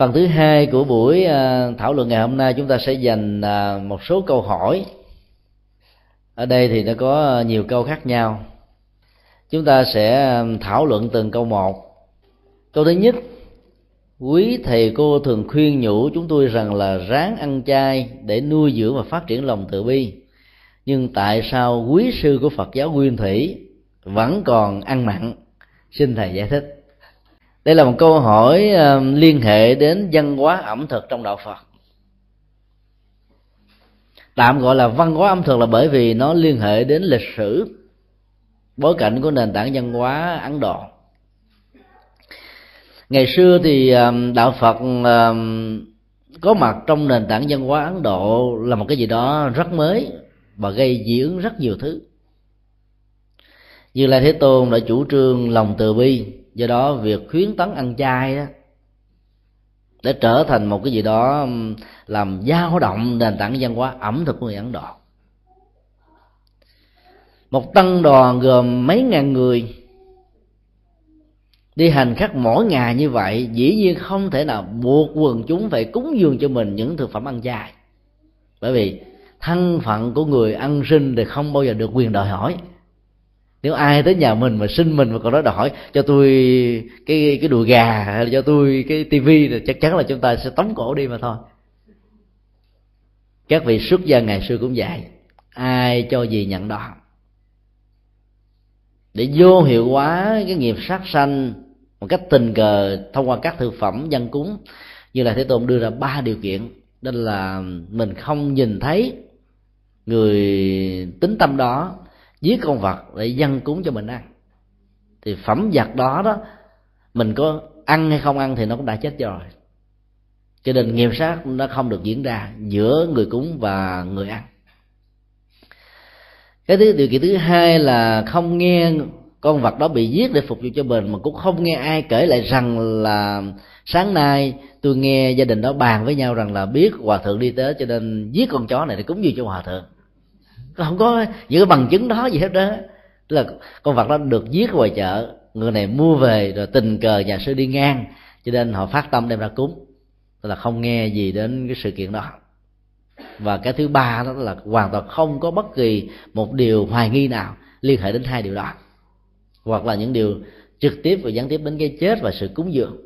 phần thứ hai của buổi à, thảo luận ngày hôm nay chúng ta sẽ dành à, một số câu hỏi. Ở đây thì nó có nhiều câu khác nhau. Chúng ta sẽ à, thảo luận từng câu một. Câu thứ nhất, quý thầy cô thường khuyên nhủ chúng tôi rằng là ráng ăn chay để nuôi dưỡng và phát triển lòng từ bi. Nhưng tại sao quý sư của phật giáo nguyên thủy vẫn còn ăn mặn? Xin thầy giải thích đây là một câu hỏi um, liên hệ đến văn hóa ẩm thực trong đạo phật. Tạm gọi là văn hóa ẩm thực là bởi vì nó liên hệ đến lịch sử, bối cảnh của nền tảng văn hóa ấn độ. Ngày xưa thì um, đạo phật um, có mặt trong nền tảng văn hóa ấn độ là một cái gì đó rất mới và gây dị ứng rất nhiều thứ. Như lai thế tôn đã chủ trương lòng từ bi do đó, việc khuyến tấn ăn chay đó để trở thành một cái gì đó làm dao động nền tảng văn hóa ẩm thực của người ấn độ. Một tăng đoàn gồm mấy ngàn người, đi hành khắc mỗi ngày như vậy, dĩ nhiên không thể nào buộc quần chúng phải cúng dường cho mình những thực phẩm ăn chay. Bởi vì thân phận của người ăn sinh thì không bao giờ được quyền đòi hỏi nếu ai tới nhà mình mà xin mình mà còn nói đòi hỏi cho tôi cái cái đùi gà hay là cho tôi cái tivi thì chắc chắn là chúng ta sẽ tống cổ đi mà thôi. Các vị xuất gia ngày xưa cũng vậy. Ai cho gì nhận đó. Để vô hiệu hóa cái nghiệp sát sanh một cách tình cờ thông qua các thực phẩm, dân cúng, như là thế tôn đưa ra ba điều kiện. Đó là mình không nhìn thấy người tính tâm đó giết con vật để dân cúng cho mình ăn. Thì phẩm vật đó đó, mình có ăn hay không ăn thì nó cũng đã chết rồi. Cho nên nghiệp sát nó không được diễn ra giữa người cúng và người ăn. Cái thứ, điều kiện thứ hai là không nghe con vật đó bị giết để phục vụ cho mình mà cũng không nghe ai kể lại rằng là sáng nay tôi nghe gia đình đó bàn với nhau rằng là biết hòa thượng đi tới cho nên giết con chó này để cúng dường cho hòa thượng không có những cái bằng chứng đó gì hết đó. Tức là con vật đó được giết ngoài chợ, người này mua về rồi tình cờ nhà sư đi ngang, cho nên họ phát tâm đem ra cúng. Tức là không nghe gì đến cái sự kiện đó. Và cái thứ ba đó là hoàn toàn không có bất kỳ một điều hoài nghi nào liên hệ đến hai điều đó. Hoặc là những điều trực tiếp và gián tiếp đến cái chết và sự cúng dường.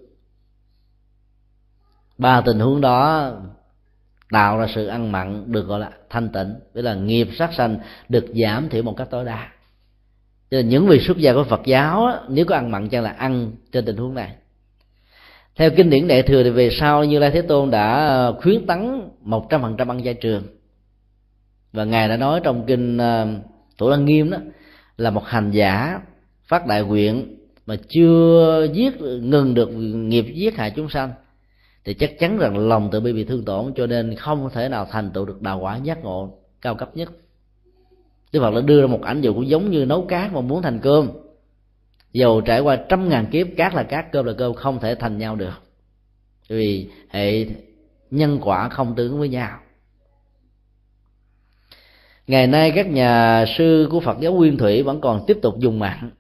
Ba tình huống đó tạo ra sự ăn mặn được gọi là thanh tịnh, tức là nghiệp sát sanh được giảm thiểu một cách tối đa. Cho nên những vị xuất gia của Phật giáo nếu có ăn mặn chẳng là ăn trên tình huống này. Theo kinh điển đại thừa thì về sau như lai thế tôn đã ờ, khuyến tấn một trăm phần trăm ăn chay trường. Và ngài đã nói trong kinh ờ, thủ lăng nghiêm đó, là một hành giả phát đại nguyện mà chưa giết, ngừng được nghiệp giết hại chúng sanh thì chắc chắn rằng lòng từ bi bị thương tổn, cho nên không thể nào thành tựu được đạo quả giác ngộ cao cấp nhất. Đức Phật đã đưa ra một ảnh dụ cũng giống như nấu cát mà muốn thành cơm. Dầu trải qua trăm ngàn kiếp, cát là cát, cơm là cơm, không thể thành nhau được. Vì hệ nhân quả không tương với nhau. Ngày nay các nhà sư của phật giáo nguyên thủy vẫn còn tiếp tục dùng mặn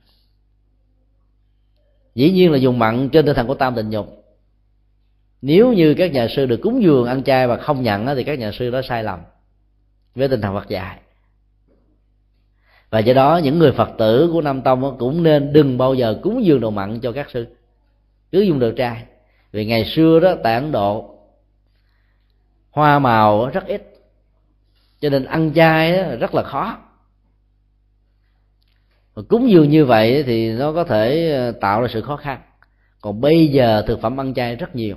dĩ nhiên là dùng mặn trên tinh thần của tam định dục nếu như các nhà sư được cúng dường ăn chay và không nhận thì các nhà sư đó sai lầm với tinh thần Phật dạy. Và do đó, những người Phật tử của Nam Tông cũng nên đừng bao giờ cúng dường đồ mặn cho các sư. Cứ dùng đồ trai vì ngày xưa đó, tại Ấn Độ, hoa màu rất ít. Cho nên ăn chay rất là khó. Mà cúng dường như vậy thì nó có thể ờ, tạo ra sự khó khăn. Còn bây giờ thực phẩm ăn chay rất nhiều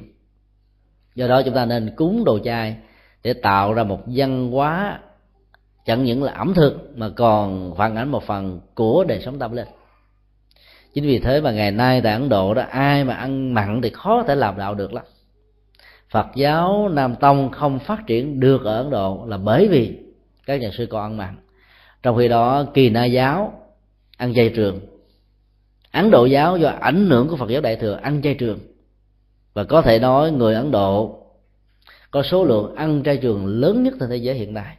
do đó chúng ta nên cúng đồ chay để tạo ra một văn hóa chẳng những là ẩm thực mà còn phản ánh một phần của đời sống tâm linh. Chính vì thế mà ngày nay tại ấn độ đó, ai mà ăn mặn thì khó thể làm đạo được lắm. Phật giáo nam tông không phát triển được ở ấn độ là bởi vì các nhà sư còn ăn mặn. Trong khi đó, kỳ na giáo ăn chay trường. Ấn độ giáo do ảnh hưởng của phật giáo đại thừa ăn chay trường và có thể nói người ấn độ có số lượng ăn chay trường lớn nhất trên thế giới hiện nay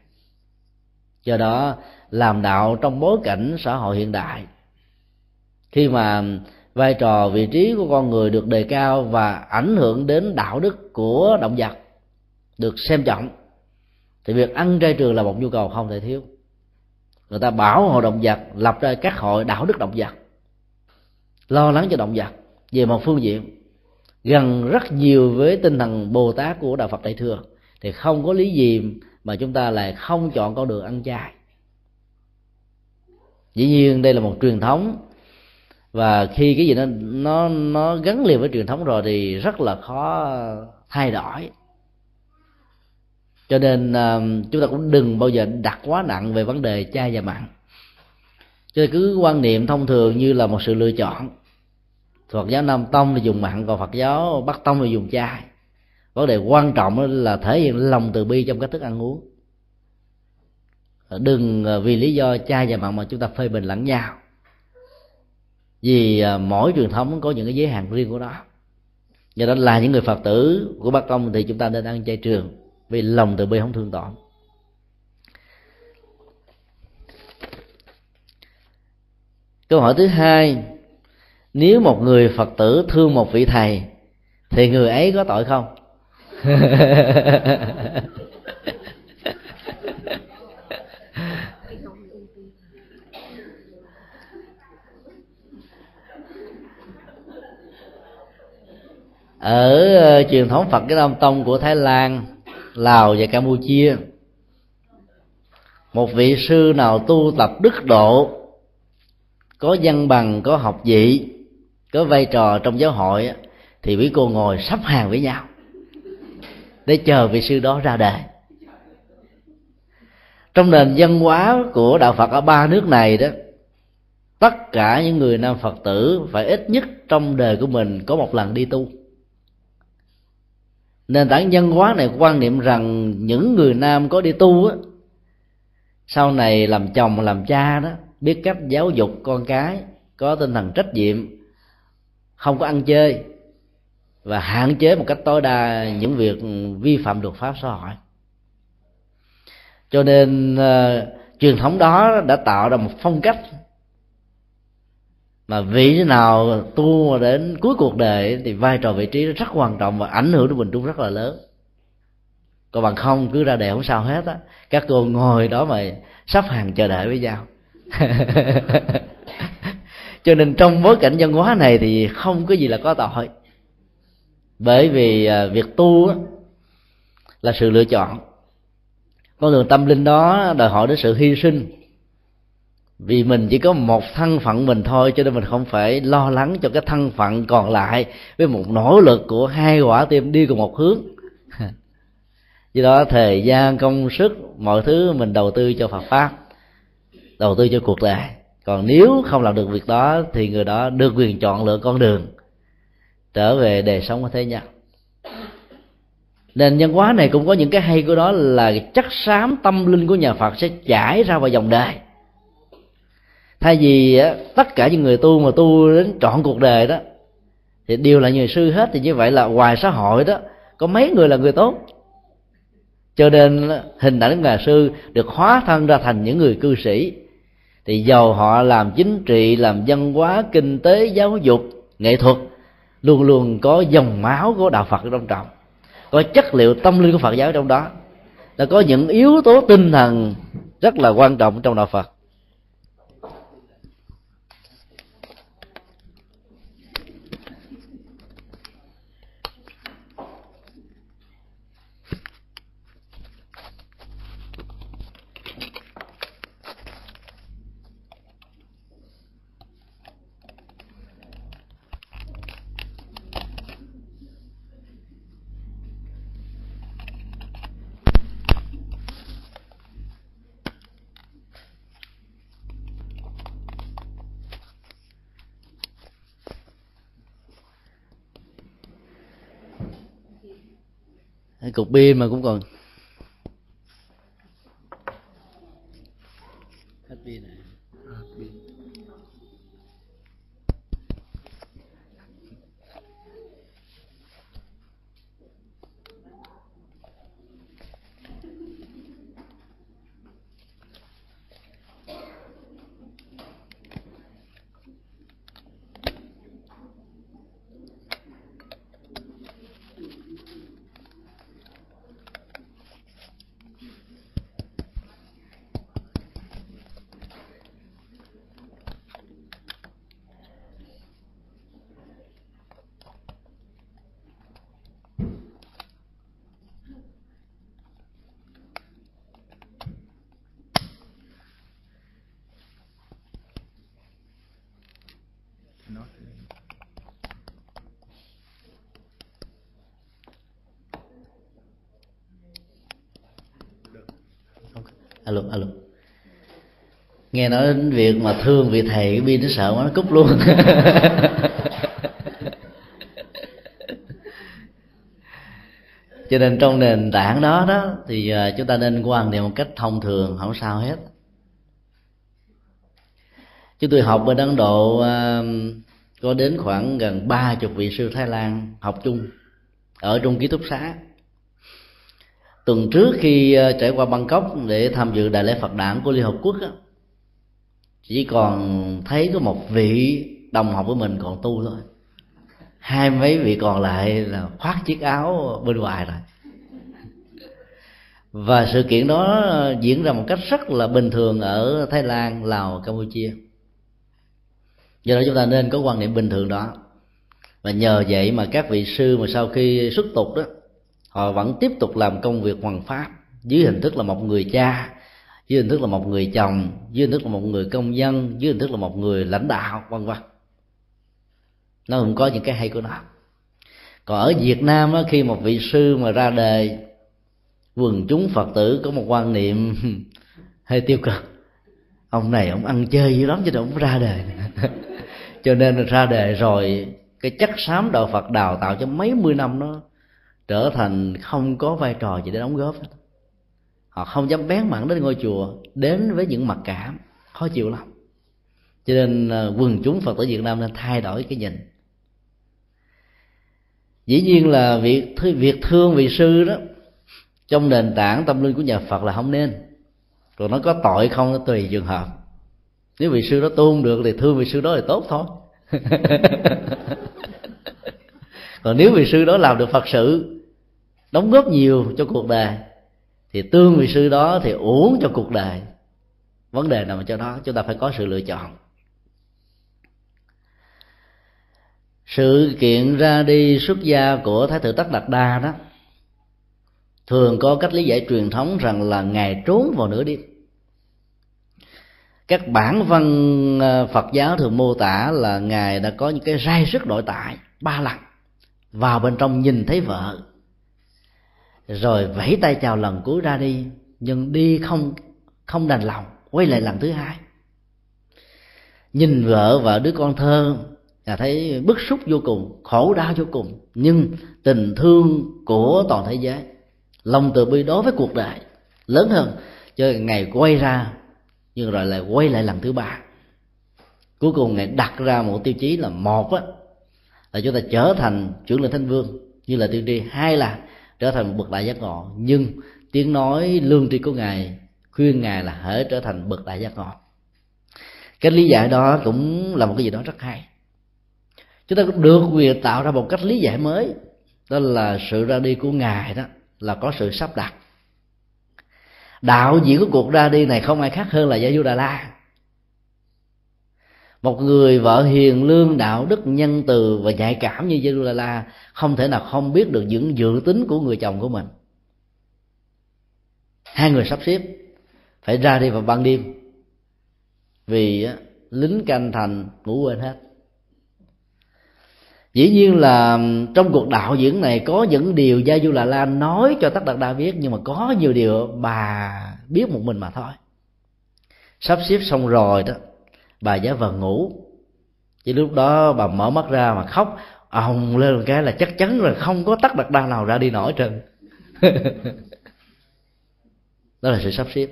do đó, làm đạo trong bối cảnh xã hội hiện đại, khi mà vai trò vị trí của con người được đề cao và ảnh hưởng đến đạo đức của động vật được xem trọng, thì việc ăn chay trường là một nhu cầu không thể thiếu. Người ta bảo hộ động vật lập ra các hội đạo đức động vật, lo lắng cho động vật về một phương diện gần rất nhiều với tinh thần bồ tát của đạo phật đại thừa. Thì không có lý gì mà chúng ta lại không chọn con đường ăn chay. Dĩ nhiên đây là một truyền thống. Và khi cái gì nó nó nó gắn liền với truyền thống rồi thì rất là khó thay đổi. Cho nên à, chúng ta cũng đừng bao giờ đặt quá nặng về vấn đề chay và mặn. Cho nên cứ quan niệm thông thường như là một sự lựa chọn. Phật giáo, Nam Tông thì dùng mặn còn Phật giáo, Bắc Tông thì dùng chay vấn đề quan trọng là thể hiện lòng từ bi trong cách thức ăn uống. Đừng à, vì lý do chay và mặn mà chúng ta phê bình lẫn nhau. Vì à, mỗi truyền thống có những cái giới hạn riêng của nó. Do đó là những người phật tử của bắc tông thì chúng ta nên ăn chay trường, vì lòng từ bi không thương tổn. Câu hỏi thứ hai nếu một người phật tử thương một vị thầy thì người ấy có tội không? Ở ờ, truyền thống Phật cái đông Tông của Thái Lan, Lào và Campuchia một vị sư nào tu tập đức độ có văn bằng có học vị có vai trò trong giáo hội thì quý cô ngồi sắp hàng với nhau để chờ vị sư đó ra đời. Trong nền văn hóa của đạo phật ở ba nước này đó, tất cả những người nam phật tử phải ít nhất trong đời của mình có một lần đi tu. Nền tảng văn hóa này quan niệm rằng những người nam có đi tu á, sau này làm chồng, làm cha đó, biết cách giáo dục con cái, có tinh thần trách nhiệm không có ăn chơi. Và hạn chế một cách tối đa những việc vi phạm luật pháp xã hội. Cho nên uh, truyền thống đó đã tạo ra một phong cách mà vị nào tu đến cuối cuộc đời thì vai trò vị trí rất quan trọng và ảnh hưởng đến mình trung rất là lớn. Còn bằng không cứ ra đề không sao hết á. Các cô ngồi đó mà sắp hàng chờ đợi với nhau. cho nên trong bối cảnh văn hóa này thì không có gì là có tội. Bởi vì à, việc tu là sự lựa chọn. Con đường tâm linh đó đòi hỏi đến sự hy sinh. Vì mình chỉ có một thân phận mình thôi, cho nên mình không phải lo lắng cho cái thân phận còn lại với một nỗ lực của hai quả tim đi cùng một hướng. Do đó thời gian, công sức, mọi thứ mình đầu tư cho phật pháp, đầu tư cho cuộc đời còn nếu không làm được việc đó, thì người đó được quyền chọn lựa con đường trở về đời sống của thế nhân. Nền nhân hóa này cũng có những cái hay của đó là chắc xám tâm linh của nhà phật sẽ chảy ra vào dòng đời. Thay vì tất cả những người tu mà tu đến trọn cuộc đời đó, thì đều là người sư hết, thì như vậy là ngoài xã hội đó, có mấy người là người tốt. Cho nên hình ảnh nhà sư được hóa thân ra thành những người cư sĩ thì giàu họ làm chính trị, làm văn hóa, kinh tế, giáo dục, nghệ thuật, luôn luôn có dòng máu của đạo phật trong trọng có chất liệu tâm linh của phật giáo trong đó. Là có những yếu tố tinh thần rất là quan trọng trong đạo phật. Cục pin mà cũng còn hết pin này alo alo à, nghe nói đến việc mà thương vị thầy cái pin nó sợ quá, nó cúp luôn. Cho nên trong nền tảng đó đó, thì à, chúng ta nên quan niệm một cách thông thường, không sao hết. Chúng tôi học bên ấn độ à, có đến khoảng gần ba chục vị sư thái lan học chung ở trong ký túc xá tuần trước khi ờ, trải qua bangkok để tham dự đại lễ phật đản của liên hợp quốc á, chỉ còn thấy có một vị đồng học với mình còn tu thôi. Hai mấy vị còn lại là khoác chiếc áo bên ngoài rồi. Và sự kiện đó diễn ra một cách rất là bình thường ở thái lan lào campuchia. Do đó chúng ta nên có quan niệm bình thường đó. Và nhờ vậy mà các vị sư mà sau khi xuất tục đó họ vẫn tiếp tục làm công việc hoàng pháp dưới hình thức là một người cha dưới hình thức là một người chồng dưới hình thức là một người công dân dưới hình thức là một người lãnh đạo vân vân. Nó cũng có những cái hay của nó. Còn ở việt nam đó, khi một vị sư mà ra đời quần chúng phật tử có một quan niệm hơi tiêu cực. Ông này ông ăn chơi dữ lắm cho nên ông ra đời. Cho nên ra đời rồi cái chất xám đạo phật đào tạo cho mấy mươi năm nó trở thành không có vai trò gì để đóng góp. Họ không dám bén mảng đến ngôi chùa, đến với những mặc cảm, khó chịu lắm. Cho nên à, quần chúng phật tử việt nam nên thay đổi cái nhìn. Dĩ nhiên là việc việc thương vị sư đó, trong nền tảng tâm linh của nhà phật là không nên. Còn nó có tội không nó tùy trường hợp. Nếu vị sư đó tôn được thì thương vị sư đó thì tốt thôi. Còn nếu vị sư đó làm được phật sự đóng góp nhiều cho cuộc đời, thì tương vị sư đó thì uổng cho cuộc đời. Vấn đề nằm ở chỗ đó, chúng ta phải có sự lựa chọn. Sự kiện ra đi xuất gia của thái tử tất đạt đa đó, thường có cách lý giải truyền thống rằng là ngài trốn vào nửa đêm. Các bản văn ờ, phật giáo thường mô tả là ngài đã có những cái rai sức nội tại ba lần, vào bên trong nhìn thấy vợ rồi vẫy tay chào lần cuối ra đi, nhưng đi không không đành lòng, quay lại lần thứ hai. Nhìn vợ và đứa con thơ, là thấy bức xúc vô cùng, khổ đau vô cùng, nhưng tình thương của toàn thế giới, lòng từ bi đối với cuộc đời, lớn hơn cho ngày quay ra, nhưng rồi lại quay lại lần thứ ba. Cuối cùng ngài đặt ra một tiêu chí là một á, là chúng ta trở thành trưởng linh thánh vương, như là tiên tri hai là trở thành một bậc đại giác ngộ. Nhưng tiếng nói lương tri của ngài, khuyên ngài là hãy trở thành bậc đại giác ngộ. Cái lý giải đó cũng là một cái gì đó rất hay. Chúng ta cũng được quyền tạo ra một cách lý giải mới. Đó là sự ra đi của ngài đó là có sự sắp đặt. Đạo diễn của cuộc ra đi này không ai khác hơn là gia du đà la một người vợ hiền lương đạo đức nhân từ và nhạy cảm như gia không thể nào không biết được những dự tính của người chồng của mình. Hai người sắp xếp, phải ra đi vào ban đêm. Vì lính canh thành ngủ quên hết. Dĩ nhiên là trong cuộc đạo diễn này có những điều gia du là la nói cho tất đạt đa biết, nhưng mà có nhiều điều bà biết một mình mà thôi. Sắp xếp xong rồi đó bà giả vờ ngủ. Chỉ lúc đó bà mở mắt ra mà khóc. Ồng lên một cái là chắc chắn là không có tắc đặt đa nào ra đi nổi trơn. Đó là sự sắp xếp.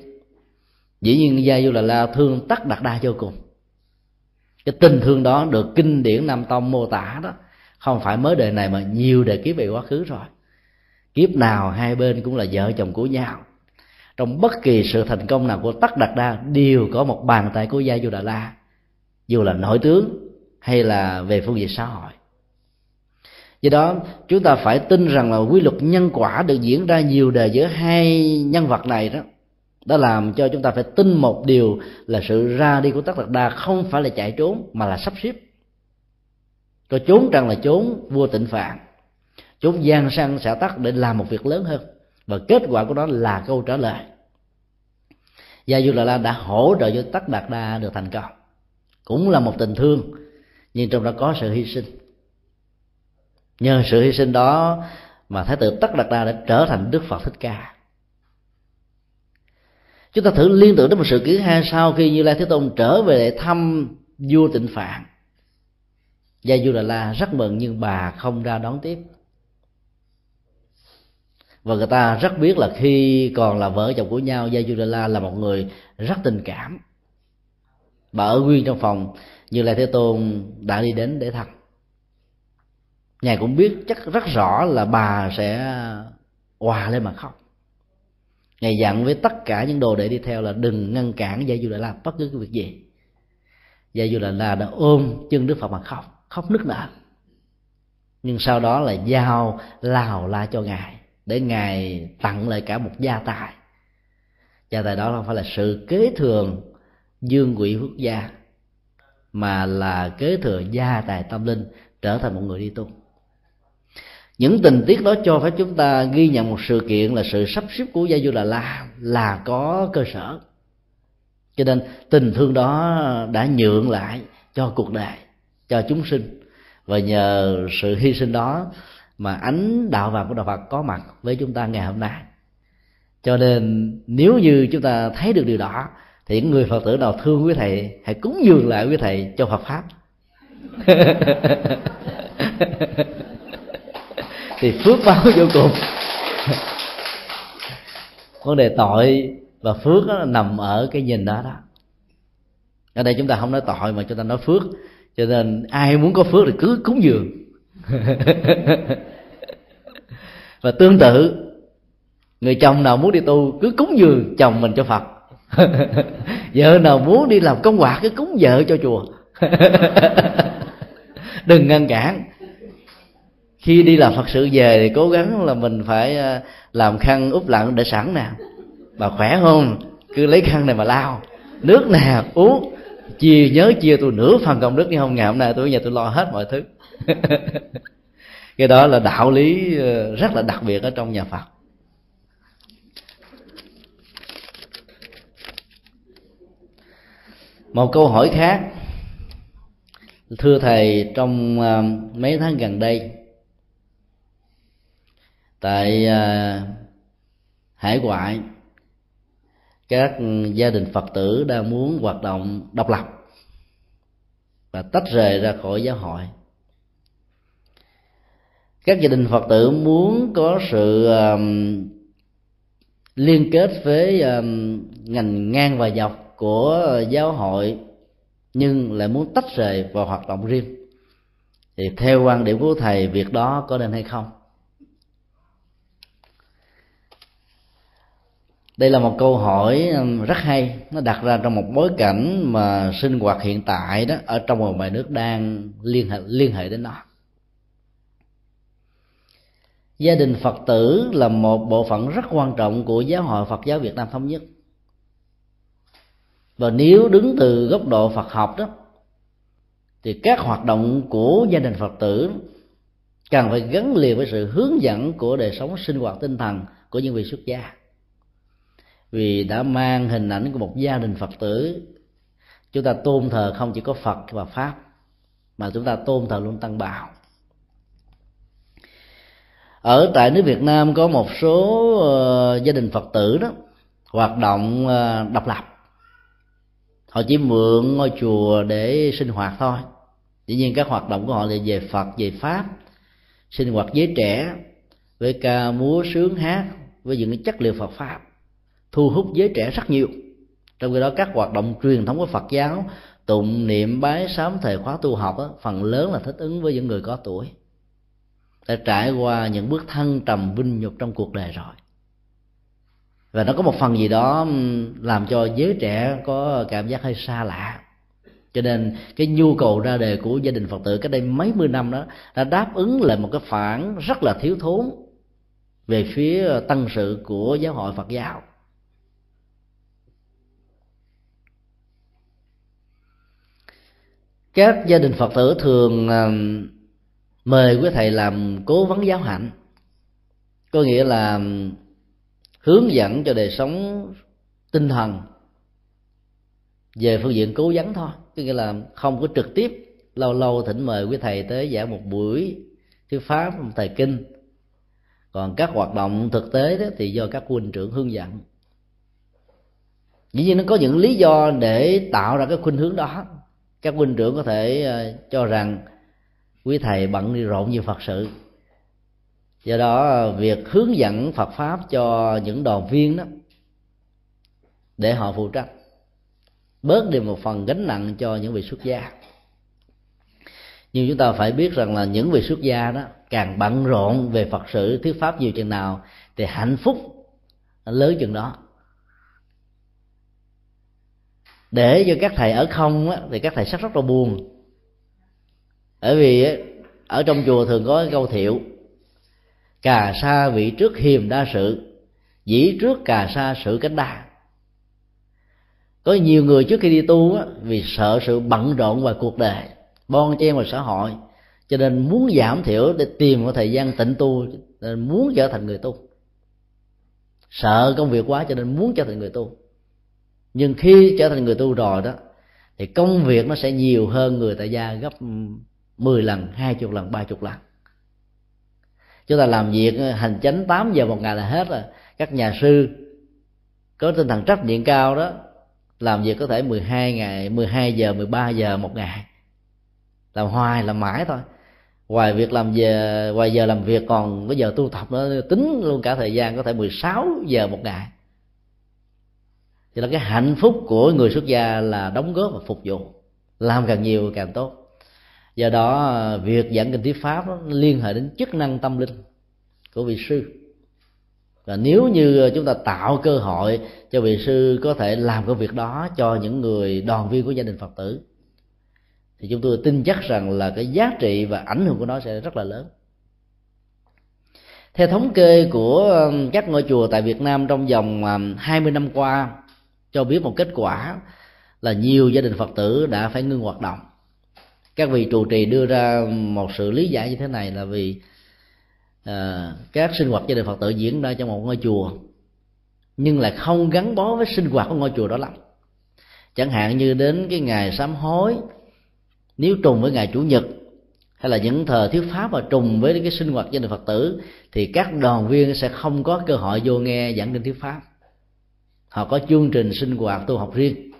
Dĩ nhiên gia du là la thương tắc đặt đa vô cùng. Cái tình thương đó được kinh điển nam tông mô tả đó. Không phải mới đời này mà nhiều đời kiếp về quá khứ rồi. Kiếp nào hai bên cũng là vợ chồng của nhau trong bất kỳ sự thành công nào của tất đạt đa, đều có một bàn tay của gia du đà la dù là nội tướng hay là về phương diện xã hội. Do đó, chúng ta phải tin rằng là quy luật nhân quả được diễn ra nhiều đề giữa hai nhân vật này đó. Đã làm cho chúng ta phải tin một điều là sự ra đi của tất đạt đa không phải là chạy trốn, mà là sắp xếp. Có trốn rằng là trốn vua tịnh phạn. Trốn gian sang xả tắc để làm một việc lớn hơn và kết quả của nó là câu trả lời. Gia du la la đã hỗ trợ cho tất đạt đa được thành công. Cũng là một tình thương, nhưng trong đó có sự hy sinh. Nhờ sự hy sinh đó mà thái tử tất đạt đa đã trở thành đức phật thích ca. Chúng ta thử liên tưởng đến một sự kiện hai sau khi như lai thế tôn trở về để thăm vua tịnh phạn. Gia du đà la rất mừng nhưng bà không ra đón tiếp và người ta rất biết là khi còn là vợ chồng của nhau, gia du la là một người rất tình cảm. Bà ở nguyên trong phòng, như lai thế tôn đã đi đến để thăm. Ngài cũng biết chắc rất rõ là bà sẽ hòa lên mà khóc. Ngài dặn với tất cả những đồ đệ đi theo là đừng ngăn cản gia du đà la bất cứ cái việc gì. Gia du đà la đã ôm chân đức phật mà khóc khóc nức nở. Nhưng sau đó là giao lào la cho ngài để ngài tặng lại cả một gia tài. Gia tài đó không phải là sự kế thừa dương quỷ quốc gia, mà là kế thừa gia tài tâm linh, trở thành một người đi tu. Những tình tiết đó cho phép chúng ta ghi nhận một sự kiện là sự sắp xếp của gia du đà la là có cơ sở. Cho nên tình thương đó đã nhượng lại cho cuộc đời, cho chúng sinh. Và nhờ sự hy sinh đó mà ánh đạo vàng của đạo Phật có mặt với chúng ta ngày hôm nay. Cho nên, nếu như chúng ta thấy được điều đó, thì những người phật tử nào thương quý thầy, hãy cúng dường lại quý thầy cho Phật pháp. Thì phước báo vô cùng. Vấn đề tội và phước đó nằm ở cái nhìn đó đó. Ở đây chúng ta không nói tội mà chúng ta nói phước. Cho nên ai muốn có phước thì cứ cúng dường. và tương tự, người chồng nào muốn đi tu cứ cúng dường chồng mình cho phật. Vợ nào muốn đi làm công quả cứ cúng vợ cho chùa. Đừng ngăn cản. Khi đi làm phật sự về thì cố gắng là mình phải à, làm khăn úp lặng để sẵn nè. Bà khỏe không? Cứ lấy khăn này mà lao nước nè, uống. Chia nhớ chia tôi nửa phần công đức như không? Ngày hôm nay tôi ở nhà tôi lo hết mọi thứ. cái đó là đạo lý ờ, rất là đặc biệt ở trong nhà phật. Một câu hỏi khác. Thưa thầy, trong ờ, mấy tháng gần đây, tại ờ, hải ngoại, các gia đình phật tử đang muốn hoạt động độc lập và tách rời ra khỏi giáo hội các gia đình phật tử muốn có sự um, liên kết với um, ngành ngang và dọc của giáo hội nhưng lại muốn tách rời và hoạt động riêng. Thì theo quan điểm của thầy việc đó có nên hay không? Đây là một câu hỏi um, rất hay. Nó đặt ra trong một bối cảnh mà sinh hoạt hiện tại đó ở trong một bài nước đang liên hệ liên hệ đến nó gia đình phật tử là một bộ phận rất quan trọng của giáo hội phật giáo việt nam thống nhất. Và nếu đứng từ góc độ phật học đó, thì các hoạt động của gia đình phật tử cần phải gắn liền với sự hướng dẫn của đời sống sinh hoạt tinh thần của những vị xuất gia. Vì đã mang hình ảnh của một gia đình phật tử, chúng ta tôn thờ không chỉ có phật và pháp, mà chúng ta tôn thờ luôn tăng bảo ở tại nước việt nam có một số uh, gia đình phật tử đó hoạt động uh, độc lập. Họ chỉ mượn ngôi chùa để sinh hoạt thôi. Dĩ nhiên các hoạt động của họ là về phật về pháp sinh hoạt giới trẻ với ca múa sướng hát với những cái chất liệu phật pháp thu hút giới trẻ rất nhiều. Trong khi đó các hoạt động truyền thống của phật giáo tụng niệm bái sám thời khóa tu học đó, phần lớn là thích ứng với những người có tuổi đã trải qua những bước thăng trầm vinh nhục trong cuộc đời rồi. Và nó có một phần gì đó làm cho giới trẻ có cảm giác hơi xa lạ. Cho nên cái nhu cầu ra đề của gia đình phật tử cách đây mấy mươi năm đó đã đáp ứng lại một cái phản rất là thiếu thốn về phía tăng sự của giáo hội phật giáo. Các gia đình phật tử thường mời quý thầy làm cố vấn giáo hạnh. Có nghĩa là hướng dẫn cho đời sống tinh thần về phương diện cố vấn thôi. Có nghĩa là không có trực tiếp, lâu lâu thỉnh mời quý thầy tới giảng một buổi thuyết pháp, một thầy kinh. Còn các hoạt động thực tế đó thì do các huynh trưởng hướng dẫn. Dĩ nhiên nó có những lý do để tạo ra cái khuynh hướng đó. Các huynh trưởng có thể ờ, cho rằng quý thầy bận đi rộn như phật sự. Do đó việc hướng dẫn phật pháp cho những đoàn viên đó để họ phụ trách bớt đi một phần gánh nặng cho những vị xuất gia. Nhưng chúng ta phải biết rằng là những vị xuất gia đó càng bận rộn về phật sự thuyết pháp nhiều chừng nào thì hạnh phúc lớn chừng đó. Để cho các thầy ở không á, thì các thầy rất rất là buồn bởi vì ở trong chùa thường có câu thiệu cà sa vị trước hiềm đa sự dĩ trước cà sa sự cánh đa. Có nhiều người trước khi đi tu á, vì sợ sự bận rộn và cuộc đời bon chen và xã hội cho nên muốn giảm thiểu để tìm một thời gian tịnh tu nên muốn trở thành người tu. Sợ công việc quá cho nên muốn trở thành người tu. Nhưng khi trở thành người tu rồi đó thì công việc nó sẽ nhiều hơn người tại gia gấp 10 lần, 20 lần, 30 lần. Chúng ta làm việc hành chánh 8 giờ một ngày là hết rồi. Các nhà sư có tinh thần trách nhiệm cao đó làm việc có thể 12 ngày, 12 giờ, 13 giờ một ngày. Làm hoài, làm mãi thôi. Ngoài việc làm giờ, ngoài giờ làm việc còn bây giờ tu tập nó tính luôn cả thời gian có thể 16 giờ một ngày Thì là cái hạnh phúc của người xuất gia là đóng góp và phục vụ làm càng nhiều càng tốt do đó việc giảng kinh thuyết pháp đó, liên hệ đến chức năng tâm linh của vị sư. Và nếu như chúng ta tạo cơ hội cho vị sư có thể làm cái việc đó cho những người đoàn viên của gia đình phật tử thì chúng tôi tin chắc rằng là cái giá trị và ảnh hưởng của nó sẽ rất là lớn. Theo thống kê của um, các ngôi chùa tại Việt Nam trong vòng um, 20 năm qua cho biết một kết quả là nhiều gia đình phật tử đã phải ngưng hoạt động các vị trụ trì đưa ra một sự lý giải như thế này là vì à, các sinh hoạt gia đình phật tử diễn ra trong một ngôi chùa nhưng lại không gắn bó với sinh hoạt của ngôi chùa đó lắm. Chẳng hạn như đến cái ngày sám hối nếu trùng với ngày chủ nhật hay là những thời thuyết pháp mà trùng với cái sinh hoạt gia đình phật tử thì các đoàn viên sẽ không có cơ hội vô nghe giảng kinh thuyết pháp. Họ có chương trình sinh hoạt tu học riêng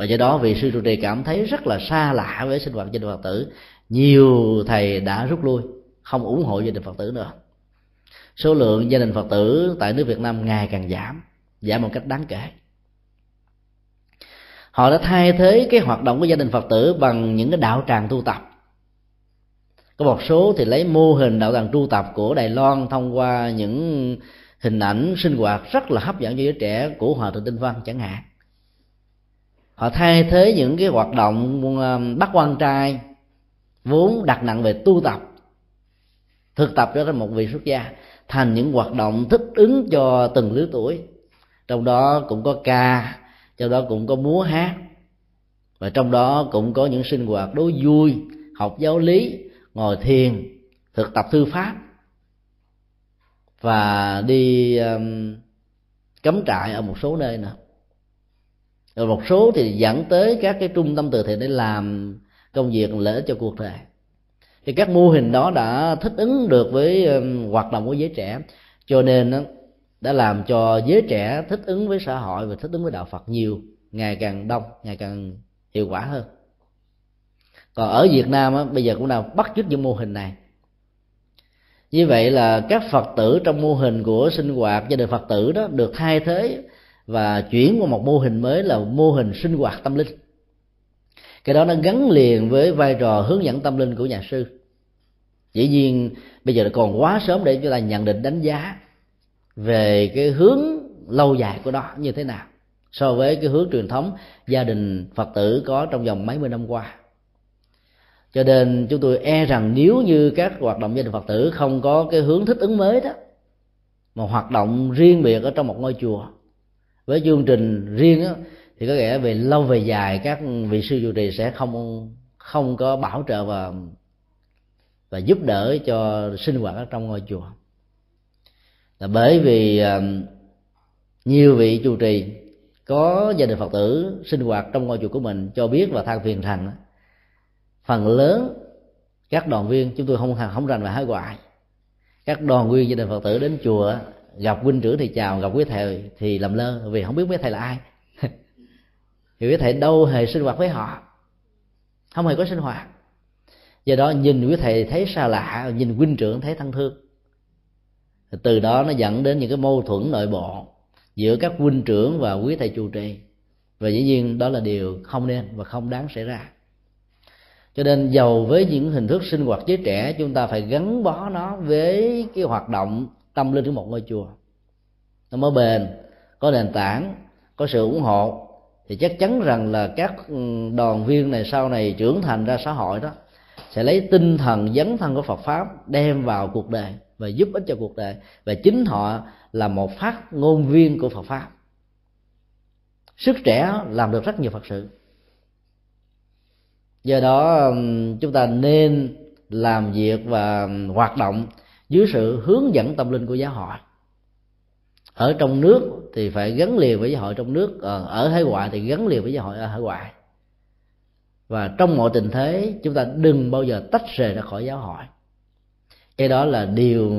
và do đó vị sư trụ trì cảm thấy rất là xa lạ với sinh hoạt gia đình phật tử. Nhiều thầy đã rút lui, không ủng hộ gia đình phật tử nữa. Số lượng gia đình phật tử tại nước việt nam ngày càng giảm giảm một cách đáng kể. Họ đã thay thế cái hoạt động của gia đình phật tử bằng những cái đạo tràng tu tập. Có một số thì lấy mô hình đạo tràng tu tập của đài loan thông qua những hình ảnh sinh hoạt rất là hấp dẫn cho giới trẻ của hòa thượng tinh văn chẳng hạn họ thay thế những cái hoạt động um, bắt quan trai vốn đặt nặng về tu tập. Thực tập cho một vị xuất gia thành những hoạt động thích ứng cho từng lứa tuổi. Trong đó cũng có ca trong đó cũng có múa hát và trong đó cũng có những sinh hoạt đố vui học giáo lý ngồi thiền thực tập thư pháp và đi um, cắm trại ở một số nơi nữa rồi một số thì dẫn tới các cái trung tâm từ thiện để làm công việc lợi ích cho cuộc đời. Thì các mô hình đó đã thích ứng được với hoạt động của giới trẻ cho nên đã làm cho giới trẻ thích ứng với xã hội và thích ứng với đạo Phật nhiều ngày càng đông ngày càng hiệu quả hơn. Còn ở Việt Nam á, bây giờ cũng đang bắt chước những mô hình này. Như vậy là các phật tử trong mô hình của sinh hoạt gia đình phật tử đó được thay thế và chuyển qua một mô hình mới là mô hình sinh hoạt tâm linh. Cái đó nó gắn liền với vai trò hướng dẫn tâm linh của nhà sư. Dĩ nhiên, bây giờ còn quá sớm để chúng ta nhận định đánh giá về cái hướng lâu dài của nó như thế nào so với cái hướng truyền thống gia đình phật tử có trong vòng mấy mươi năm qua. Cho nên chúng tôi e rằng nếu như các hoạt động gia đình phật tử không có cái hướng thích ứng mới đó, mà hoạt động riêng biệt ở trong một ngôi chùa với chương trình riêng đó, thì có nghĩa về lâu về dài các vị sư trụ trì sẽ không không có bảo trợ và và giúp đỡ cho sinh hoạt ở trong ngôi chùa. Là bởi vì à, nhiều vị trụ trì có gia đình phật tử sinh hoạt trong ngôi chùa của mình cho biết và than phiền rằng phần lớn các đoàn viên chúng tôi không không rành về hải ngoại các đoàn viên gia đình phật tử đến chùa gặp huynh trưởng thì chào, gặp quý thầy thì làm lơ, vì không biết quý thầy là ai. Thì quý thầy đâu hề sinh hoạt với họ. Không hề có sinh hoạt. Do đó nhìn quý thầy thấy xa lạ, nhìn huynh trưởng thấy thân thương. Từ đó nó dẫn đến những cái mâu thuẫn nội bộ giữa các huynh trưởng và quý thầy chủ trì. Và dĩ nhiên đó là điều không nên và không đáng xảy ra. Cho nên giàu với những hình thức sinh hoạt giới trẻ, chúng ta phải gắn bó nó với cái hoạt động tâm linh của một ngôi chùa. Nó mới bền, có nền tảng, có sự ủng hộ. Thì chắc chắn rằng là các ừ, đoàn viên này sau này trưởng thành ra xã hội đó sẽ lấy tinh thần dấn thân của Phật pháp đem vào cuộc đời và giúp ích cho cuộc đời. Và chính họ là một phát ngôn viên của Phật pháp. Sức trẻ làm được rất nhiều Phật sự. Do đó ừ, chúng ta nên làm việc và hoạt động dưới sự hướng dẫn tâm linh của giáo hội. Ở trong nước thì phải gắn liền với giáo hội trong nước ở hải ngoại thì gắn liền với giáo hội ở hải ngoại. Và trong mọi tình thế, chúng ta đừng bao giờ tách rời ra khỏi giáo hội. Cái đó là điều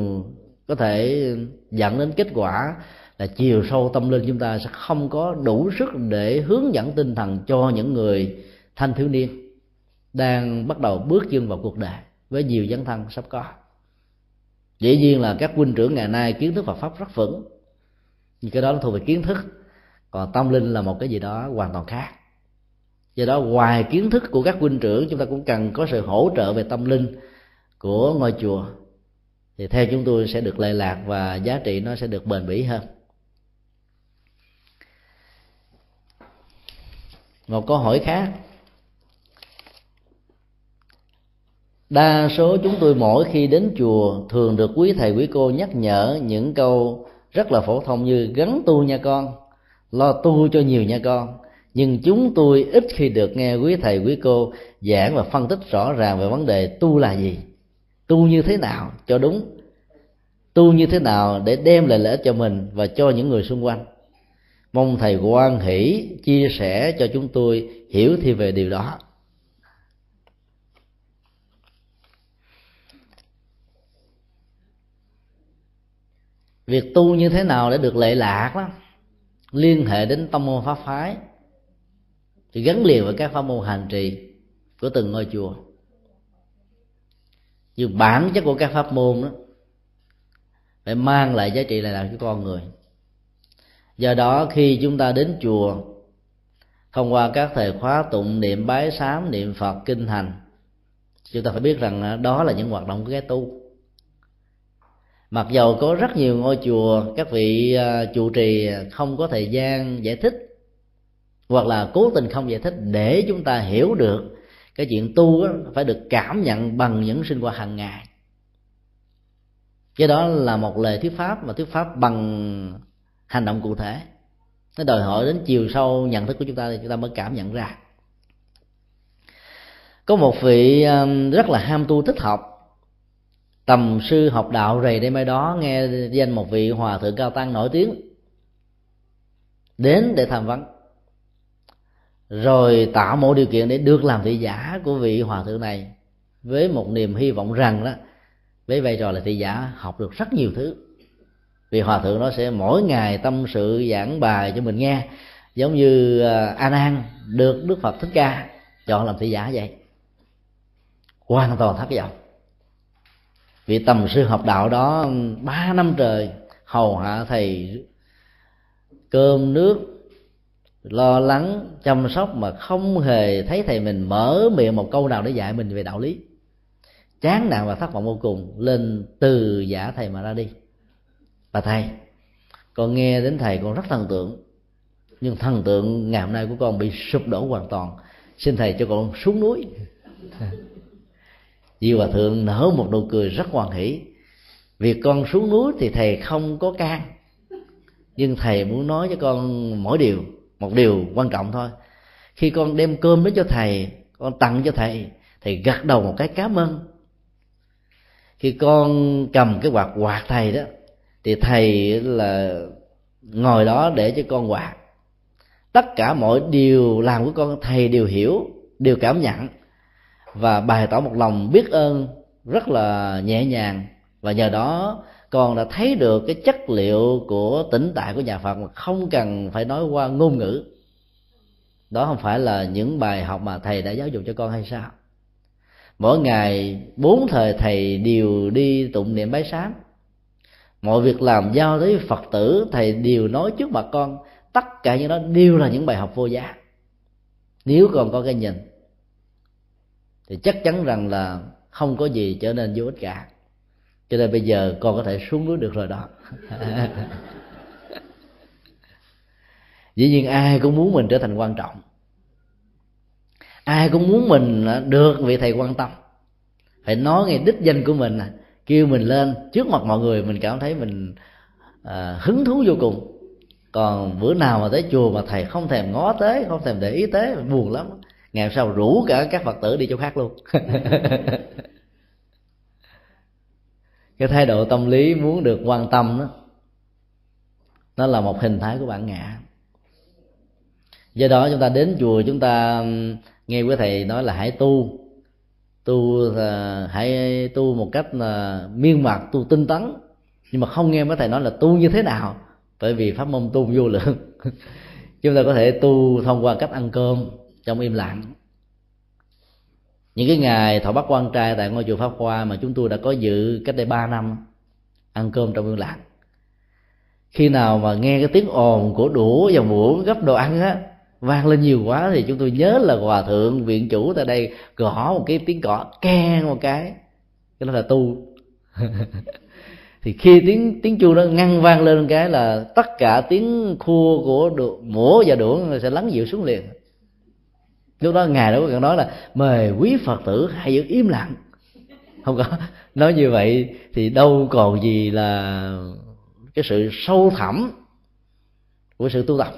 có thể dẫn đến kết quả là chiều sâu tâm linh chúng ta sẽ không có đủ sức để hướng dẫn tinh thần cho những người thanh thiếu niên đang bắt đầu bước chân vào cuộc đời với nhiều dấn thân sắp có dĩ nhiên là các huynh trưởng ngày nay kiến thức Phật pháp rất vững. Nhưng cái đó nó thuộc về kiến thức. Còn tâm linh là một cái gì đó hoàn toàn khác. Do đó, ngoài kiến thức của các huynh trưởng, chúng ta cũng cần có sự hỗ trợ về tâm linh của ngôi chùa. Thì theo chúng tôi sẽ được lệ lạc và giá trị nó sẽ được bền bỉ hơn. Một câu hỏi khác. Đa số chúng tôi mỗi khi đến chùa thường được quý thầy quý cô nhắc nhở những câu rất là phổ thông như gắn tu nha con, lo tu cho nhiều nha con. Nhưng chúng tôi ít khi được nghe quý thầy quý cô giảng và phân tích rõ ràng về vấn đề tu là gì. Tu như thế nào cho đúng. Tu như thế nào để đem lại lợi ích cho mình và cho những người xung quanh. Mong thầy quan hỷ chia sẻ cho chúng tôi hiểu thêm về điều đó. Việc tu như thế nào để được lệ lạc đó, liên hệ đến tâm môn pháp phái, thì gắn liền với các pháp môn hành trì của từng ngôi chùa. Như bản chất của các pháp môn đó, phải mang lại giá trị lệ lạc cho con người. Do đó, khi chúng ta đến chùa, thông qua các thời khóa tụng, niệm bái sám, niệm phật, kinh hành chúng ta phải biết rằng đó là những hoạt động của cái tu mặc dầu có rất nhiều ngôi chùa, các vị chủ trụ trì không có thời gian giải thích, hoặc là cố tình không giải thích để chúng ta hiểu được, cái chuyện tu phải được cảm nhận bằng những sinh hoạt hàng ngày. Cái đó là một lời thuyết pháp, mà thuyết pháp bằng hành động cụ thể. Nó đòi hỏi đến chiều sâu nhận thức của chúng ta thì chúng ta mới cảm nhận ra. Có một vị à, rất là ham tu thích học tầm sư học đạo rầy đây mai đó, nghe danh một vị hòa thượng cao tăng nổi tiếng, đến để tham vấn. Rồi tạo mọi điều kiện để được làm thị giả của vị hòa thượng này với một niềm hy vọng rằng đó, với vai trò là thị giả, học được rất nhiều thứ. Vì hòa thượng nó sẽ mỗi ngày tâm sự, giảng bài cho mình nghe, giống như à, a nan được đức phật thích ca chọn làm thị giả vậy. Hoàn toàn thất vọng vị tầm sư học đạo đó, ba năm trời, hầu hạ thầy cơm nước, lo lắng, chăm sóc mà không hề thấy thầy mình mở miệng một câu nào để dạy mình về đạo lý. Chán nản và thất vọng vô cùng, lên từ giả thầy mà ra đi. Bà thầy, con nghe đến thầy con rất thần tượng, nhưng thần tượng ngày hôm nay của con bị sụp đổ hoàn toàn. Xin thầy cho con xuống núi. Di Hòa Thượng nở một nụ cười rất hoan hỷ. Việc con xuống núi thì thầy không có can. Nhưng thầy muốn nói cho con mỗi điều, Một điều quan trọng thôi. Khi con đem cơm đến cho thầy, Con tặng cho thầy Thầy gật đầu một cái cảm ơn. Khi con cầm cái quạt quạt thầy đó, Thì thầy là ngồi đó để cho con quạt. Tất cả mọi điều làm của con, thầy đều hiểu, Đều cảm nhận và bày tỏ một lòng biết ơn rất là nhẹ nhàng. Và nhờ đó, con đã thấy được cái chất liệu của tĩnh tại của nhà Phật mà không cần phải nói qua ngôn ngữ. Đó không phải là những bài học mà thầy đã giáo dục cho con hay sao? Mỗi ngày, bốn thời thầy đều đi tụng niệm bái sám mọi việc làm giao tới phật tử, thầy đều nói trước bà con. Tất cả những đó đều là những bài học vô giá. Nếu còn có cái nhìn thì chắc chắn rằng là không có gì trở nên vô ích cả. Cho nên bây giờ con có thể xuống núi được rồi đó. Dĩ nhiên ai cũng muốn mình trở thành quan trọng. Ai cũng muốn mình được vị thầy quan tâm. Phải nói ngay đích danh của mình kêu mình lên trước mặt mọi người mình cảm thấy mình à, hứng thú vô cùng. Còn bữa nào mà tới chùa mà thầy không thèm ngó tới không thèm để ý tới buồn lắm ngày sau rủ cả các phật tử đi chỗ khác luôn. Cái thái độ tâm lý muốn được quan tâm đó, nó là một hình thái của bản ngã. Do đó chúng ta đến chùa chúng ta nghe quý thầy nói là hãy tu. Tu ờ, hãy tu một cách là miên mật tu tinh tấn. Nhưng mà không nghe mấy thầy nói là tu như thế nào, bởi vì pháp môn tu vô lượng. Chúng ta có thể tu thông qua cách ăn cơm trong im lặng. Những cái ngày thọ bắt quan trai tại ngôi chùa pháp hoa mà chúng tôi đã có dự cách đây ba năm ăn cơm trong im lặng. Khi nào mà nghe cái tiếng ồn của đũa và muỗng gấp đồ ăn á vang lên nhiều quá thì chúng tôi nhớ là hòa thượng viện chủ tại đây gõ một cái tiếng gõ keng một cái. Cái đó là tu. Thì khi tiếng tiếng chuông nó ngăn vang lên cái là tất cả tiếng khua của đũa, muỗng và đũa sẽ lắng dịu xuống liền lúc đó ngài đó có nói là mời quý phật tử hãy giữ im lặng. Không có. Nói như vậy thì đâu còn gì là cái sự sâu thẳm của sự tu tập.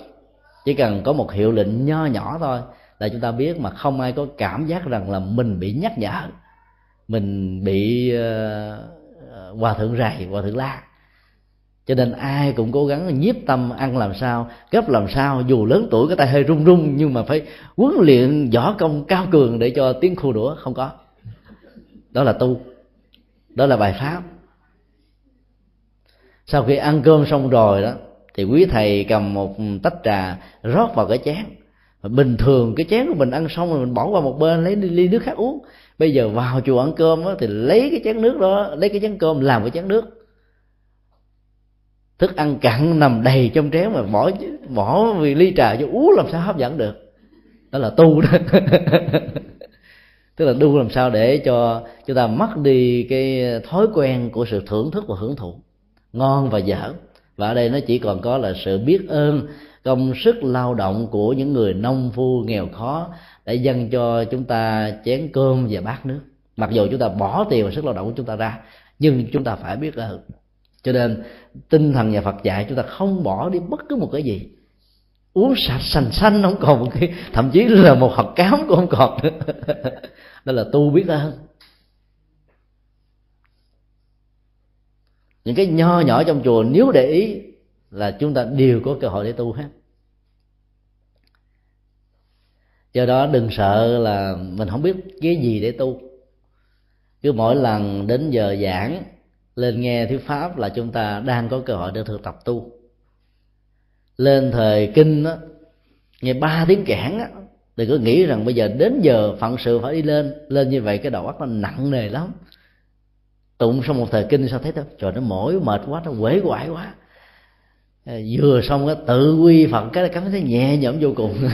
Chỉ cần có một hiệu lệnh nho nhỏ thôi là chúng ta biết mà không ai có cảm giác rằng là mình bị nhắc nhở mình bị uh, hòa thượng rầy hòa thượng la cho nên ai cũng cố gắng nhiếp tâm ăn làm sao gấp làm sao dù lớn tuổi có tay hơi run run nhưng mà phải huấn luyện võ công cao cường để cho tiếng khu đũa không có. Đó là tu đó là bài pháp. Sau khi ăn cơm xong rồi đó thì quý thầy cầm một tách trà rót vào cái chén. Bình thường cái chén của mình ăn xong rồi mình bỏ qua một bên lấy ly nước khác uống. Bây giờ vào chùa ăn cơm đó, thì lấy cái chén nước đó lấy cái chén cơm làm cái chén nước thức ăn cặn nằm đầy trong chén mà bỏ bỏ vì ly trà cho uống làm sao hấp dẫn được? Đó là tu đó. Tức là tu làm sao để cho chúng ta mất đi cái thói quen của sự thưởng thức và hưởng thụ. Ngon và dở. Và ở đây nó chỉ còn có là sự biết ơn, công sức lao động của những người nông phu nghèo khó để dâng cho chúng ta chén cơm và bát nước. Mặc dù chúng ta bỏ tiền và sức lao động của chúng ta ra, nhưng chúng ta phải biết ơn cho nên, tinh thần nhà Phật dạy chúng ta không bỏ đi bất cứ một cái gì. Uống sạch sành xanh không còn một cái, thậm chí là một hạt cám cũng không còn. Nữa đó là tu biết ơn những cái nho nhỏ trong chùa, nếu để ý là chúng ta đều có cơ hội để tu hết. Do đó đừng sợ là mình không biết cái gì để tu. Cứ mỗi lần đến giờ giảng lên nghe thuyết pháp là chúng ta đang có cơ hội để thực tập tu. Lên thời kinh đó, nghe ba tiếng cản á đừng có nghĩ rằng bây giờ đến giờ phận sự phải đi lên lên như vậy cái đầu óc nó nặng nề lắm. Tụng xong một thời kinh sao thấy đó trời nó mỏi mệt quá nó quể quại quá. Ờ, vừa xong cái tự quy phật cái cảm thấy nhẹ nhõm vô cùng.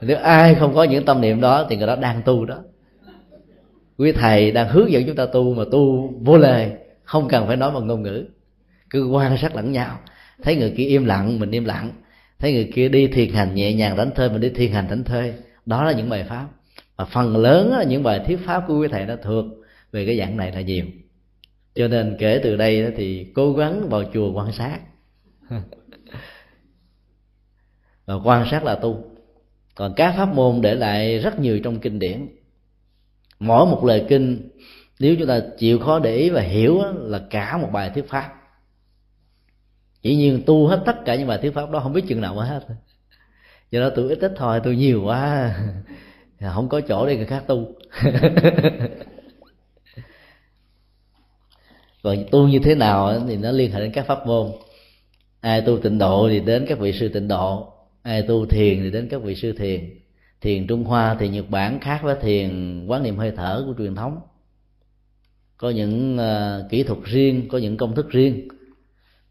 Nếu ai không có những tâm niệm đó thì người đó đang tu đó quý thầy đang hướng dẫn chúng ta tu mà tu vô lề, không cần phải nói bằng ngôn ngữ. Cứ quan sát lẫn nhau. Thấy người kia im lặng, mình im lặng. Thấy người kia đi thiền hành nhẹ nhàng đánh thơi, mình đi thiền hành đánh thơi. Đó là những bài pháp. Và phần lớn là những bài thuyết pháp của quý thầy đã thuộc về cái dạng này là nhiều. Cho nên kể từ đây thì cố gắng vào chùa quan sát. Và quan sát là tu. Còn các pháp môn để lại rất nhiều trong kinh điển mỗi một lời kinh, nếu chúng ta chịu khó để ý và hiểu là cả một bài thuyết pháp. Chỉ nhiên tu hết tất cả những bài thuyết pháp đó, không biết chừng nào mà hết. Do đó tôi ít ít thôi, tôi nhiều quá. Không có chỗ để người khác tu. Còn tu như thế nào thì nó liên hệ đến các pháp môn. Ai tu tịnh độ thì đến các vị sư tịnh độ. Ai tu thiền thì đến các vị sư thiền thiền trung hoa thì nhật bản khác với thiền quán niệm hơi thở của truyền thống. Có những uh, kỹ thuật riêng có những công thức riêng.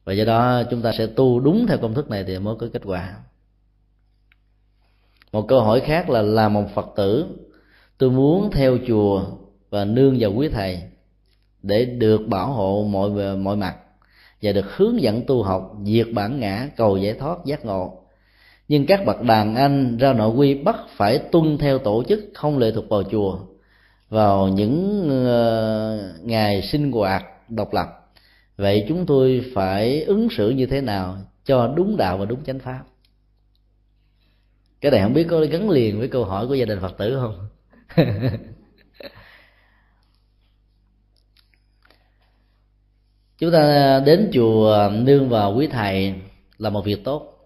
Và do đó chúng ta sẽ tu đúng theo công thức này thì mới có kết quả. Một câu hỏi khác là là một phật tử tôi muốn theo chùa và nương vào quý thầy để được bảo hộ mọi mọi mặt và được hướng dẫn tu học diệt bản ngã cầu giải thoát giác ngộ nhưng các bậc đàn anh ra nội quy bắt phải tuân theo tổ chức không lệ thuộc vào chùa, vào những ờ, ngày sinh hoạt độc lập. Vậy chúng tôi phải ứng xử như thế nào cho đúng đạo và đúng chánh pháp? Cái này không biết có gắn liền với câu hỏi của gia đình phật tử không? Chúng ta đến chùa nương vào quý thầy là một việc tốt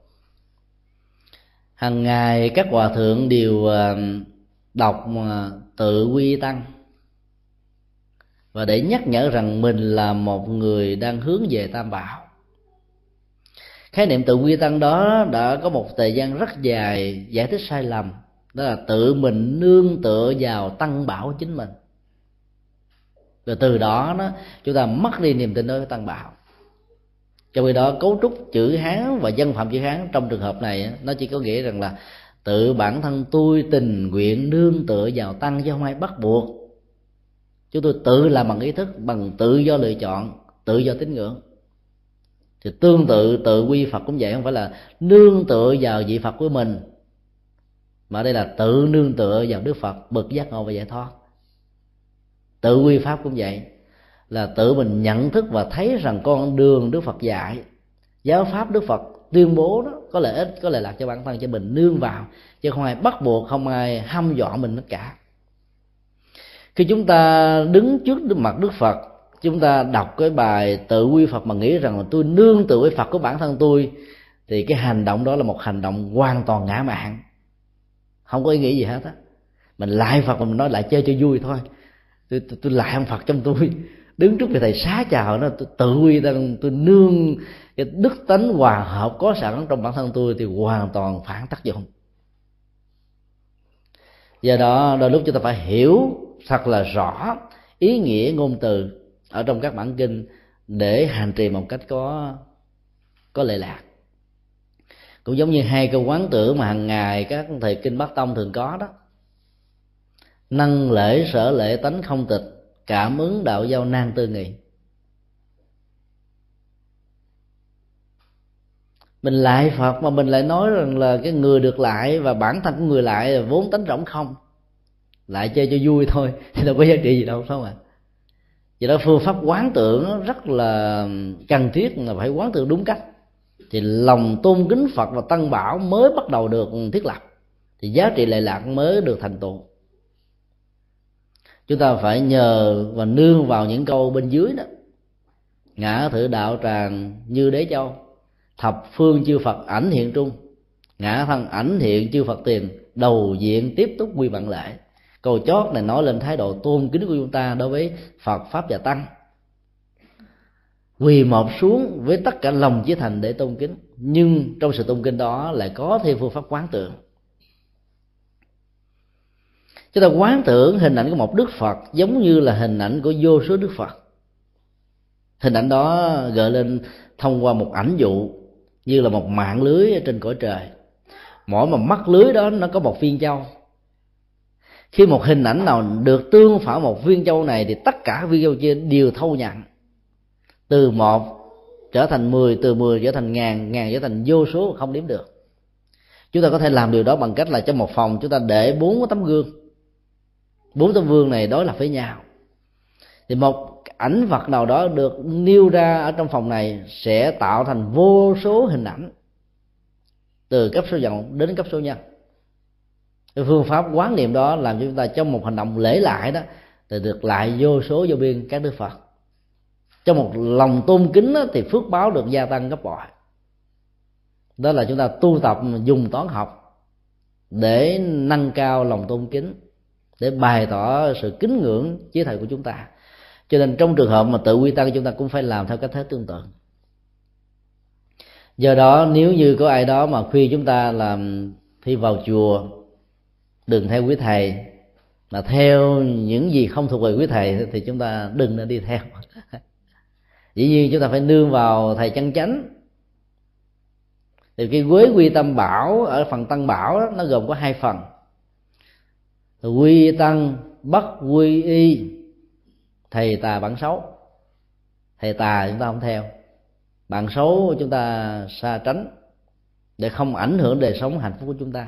hàng ngày các hòa thượng đều ờ, đọc ờ, tự quy tăng. Và để nhắc nhở rằng mình là một người đang hướng về tam bảo. Khái niệm tự quy tăng đó đã có một thời gian rất dài giải thích sai lầm, đó là tự mình nương tựa vào tăng bảo chính mình. Rồi từ đó nó chúng ta mất đi niềm tin đối với tăng bảo trong khi đó, cấu trúc chữ hán và dân phạm chữ hán trong trường hợp này nó chỉ có nghĩa rằng là tự bản thân tôi tình nguyện nương tựa vào tăng chứ không ai bắt buộc. Chúng tôi tự làm bằng ý thức, bằng tự do lựa chọn, tự do tín ngưỡng. Thì tương tự tự quy phật cũng vậy, không phải là nương tựa vào vị phật của mình, mà đây là tự nương tựa vào đức phật bực giác ngộ và giải thoát. Tự quy pháp cũng vậy là tự mình nhận thức và thấy rằng con đường đức phật dạy giáo pháp đức phật tuyên bố đó có lợi ích có lợi lạc cho bản thân cho mình nương vào chứ không ai bắt buộc không ai hăm dọa mình tất cả. Khi chúng ta đứng trước mặt đức phật chúng ta đọc cái bài tự quy phật mà nghĩ rằng là tôi nương tự với phật của bản thân tôi thì cái hành động đó là một hành động hoàn toàn ngã mạn. Không có ý nghĩa gì hết á. Mình lại phật mà mình nói lại chơi cho vui thôi. Tôi, tôi, tôi lại ông phật trong tôi đứng trước vị thầy xá chào nó tôi tự quy đang tôi nương cái đức tánh hòa hợp có sẵn trong bản thân tôi thì hoàn toàn phản tác dụng. Do đó, đôi lúc chúng ta phải hiểu thật là rõ ý nghĩa ngôn từ ở trong các bản kinh để hành trì một cách có có lệ lạc. Cũng giống như hai câu quán tưởng mà hàng ngày các thầy kinh bắc tông thường có đó. Năng lễ, sở lễ, tánh không tịch cảm ứng đạo giao nan tư nghị. Mình lại phật mà mình lại nói rằng là cái người được lại và bản thân của người lại là vốn tánh rỗng không. Lại chơi cho vui thôi thì đâu có giá trị gì đâu, phải không ạ? Vì đó, phương pháp quán tưởng rất là cần thiết là phải quán tưởng đúng cách. Thì lòng tôn kính phật và tăng bảo mới bắt đầu được thiết lập. Thì giá trị lệ lạc mới được thành tựu chúng ta phải nhờ và nương vào những câu bên dưới đó. Ngã thử đạo tràng như đế châu. Thập phương chư phật ảnh hiện trung. Ngã thân ảnh hiện chư phật tiền. Đầu diện tiếp tục quy vận lại. Câu chót này nói lên thái độ tôn kính của chúng ta đối với phật, pháp và tăng. Quỳ một xuống với tất cả lòng chí thành để tôn kính. Nhưng trong sự tôn kính đó lại có thêm phương pháp quán tượng chúng ta quán tưởng hình ảnh của một đức phật giống như là hình ảnh của vô số đức phật. Hình ảnh đó gợi lên thông qua một ảnh dụ như là một mạng lưới ở trên cõi trời. Mỗi một mắt lưới đó nó có một viên châu. Khi một hình ảnh nào được tương phản một viên châu này thì tất cả viên châu kia đều thâu nhận từ một trở thành mười, từ mười trở thành ngàn ngàn trở thành vô số không đếm được. Chúng ta có thể làm điều đó bằng cách là trong một phòng chúng ta để bốn tấm gương bốn tấm gương này đối lập với nhau. Thì một ảnh vật nào đó được nêu ra ở trong phòng này sẽ tạo thành vô số hình ảnh từ cấp số dòng đến cấp số nhân. Cái phương pháp quán niệm đó làm cho chúng ta trong một hành động lễ lại đó thì được lại vô số vô biên các đức phật. Trong một lòng tôn kính đó, thì phước báo được gia tăng gấp bội. Đó là chúng ta tu tập dùng toán học để nâng cao lòng tôn kính để bày tỏ sự kính ngưỡng chế thầy của chúng ta. Cho nên trong trường hợp mà tự quy tăng chúng ta cũng phải làm theo cách thế tương tự. Do đó nếu như có ai đó mà khuyên chúng ta làm thi vào chùa đừng theo quý thầy mà theo những gì không thuộc về quý thầy thì chúng ta đừng nên đi theo. Dĩ nhiên chúng ta phải nương vào thầy chân chánh. Thì cái quế quy tâm bảo ở phần tăng bảo đó, nó gồm có hai phần quy tăng bất quy y. Thầy tà bản xấu. Thầy tà chúng ta không theo. Bạn xấu chúng ta xa tránh để không ảnh hưởng đời sống hạnh phúc của chúng ta.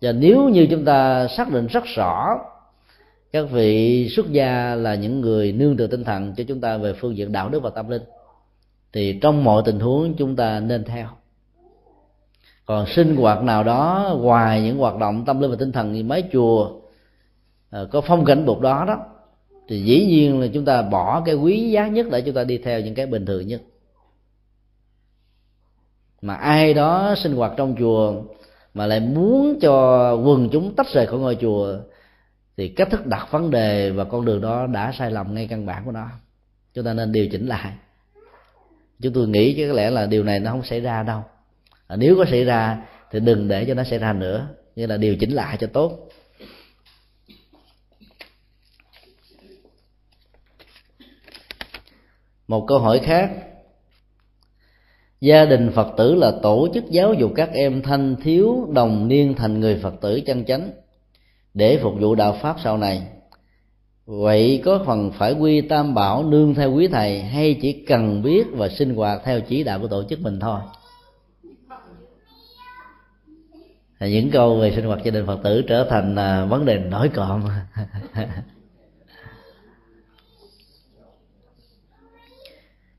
Và nếu như chúng ta xác định rất rõ, các vị xuất gia là những người nương tựa tinh thần cho chúng ta về phương diện đạo đức và tâm linh, thì trong mọi tình huống chúng ta nên theo còn sinh hoạt nào đó, ngoài những hoạt động tâm linh và tinh thần như mấy chùa ờ, có phong cảnh bột đó đó, thì dĩ nhiên là chúng ta bỏ cái quý giá nhất để chúng ta đi theo những cái bình thường nhất. Mà ai đó sinh hoạt trong chùa mà lại muốn cho quần chúng tách rời khỏi ngôi chùa, thì cách thức đặt vấn đề và con đường đó đã sai lầm ngay căn bản của nó. Chúng ta nên điều chỉnh lại. Chúng tôi nghĩ chứ có lẽ là điều này nó không xảy ra đâu à, nếu có xảy ra thì đừng để cho nó xảy ra nữa như là điều chỉnh lại cho tốt. Một câu hỏi khác. Gia đình phật tử là tổ chức giáo dục các em thanh thiếu đồng niên thành người phật tử chân chánh để phục vụ đạo pháp sau này. Vậy có phần phải quy tam bảo nương theo quý thầy hay chỉ cần biết và sinh hoạt theo chỉ đạo của tổ chức mình thôi? Những câu về sinh hoạt gia đình phật tử trở thành à, vấn đề nổi cộm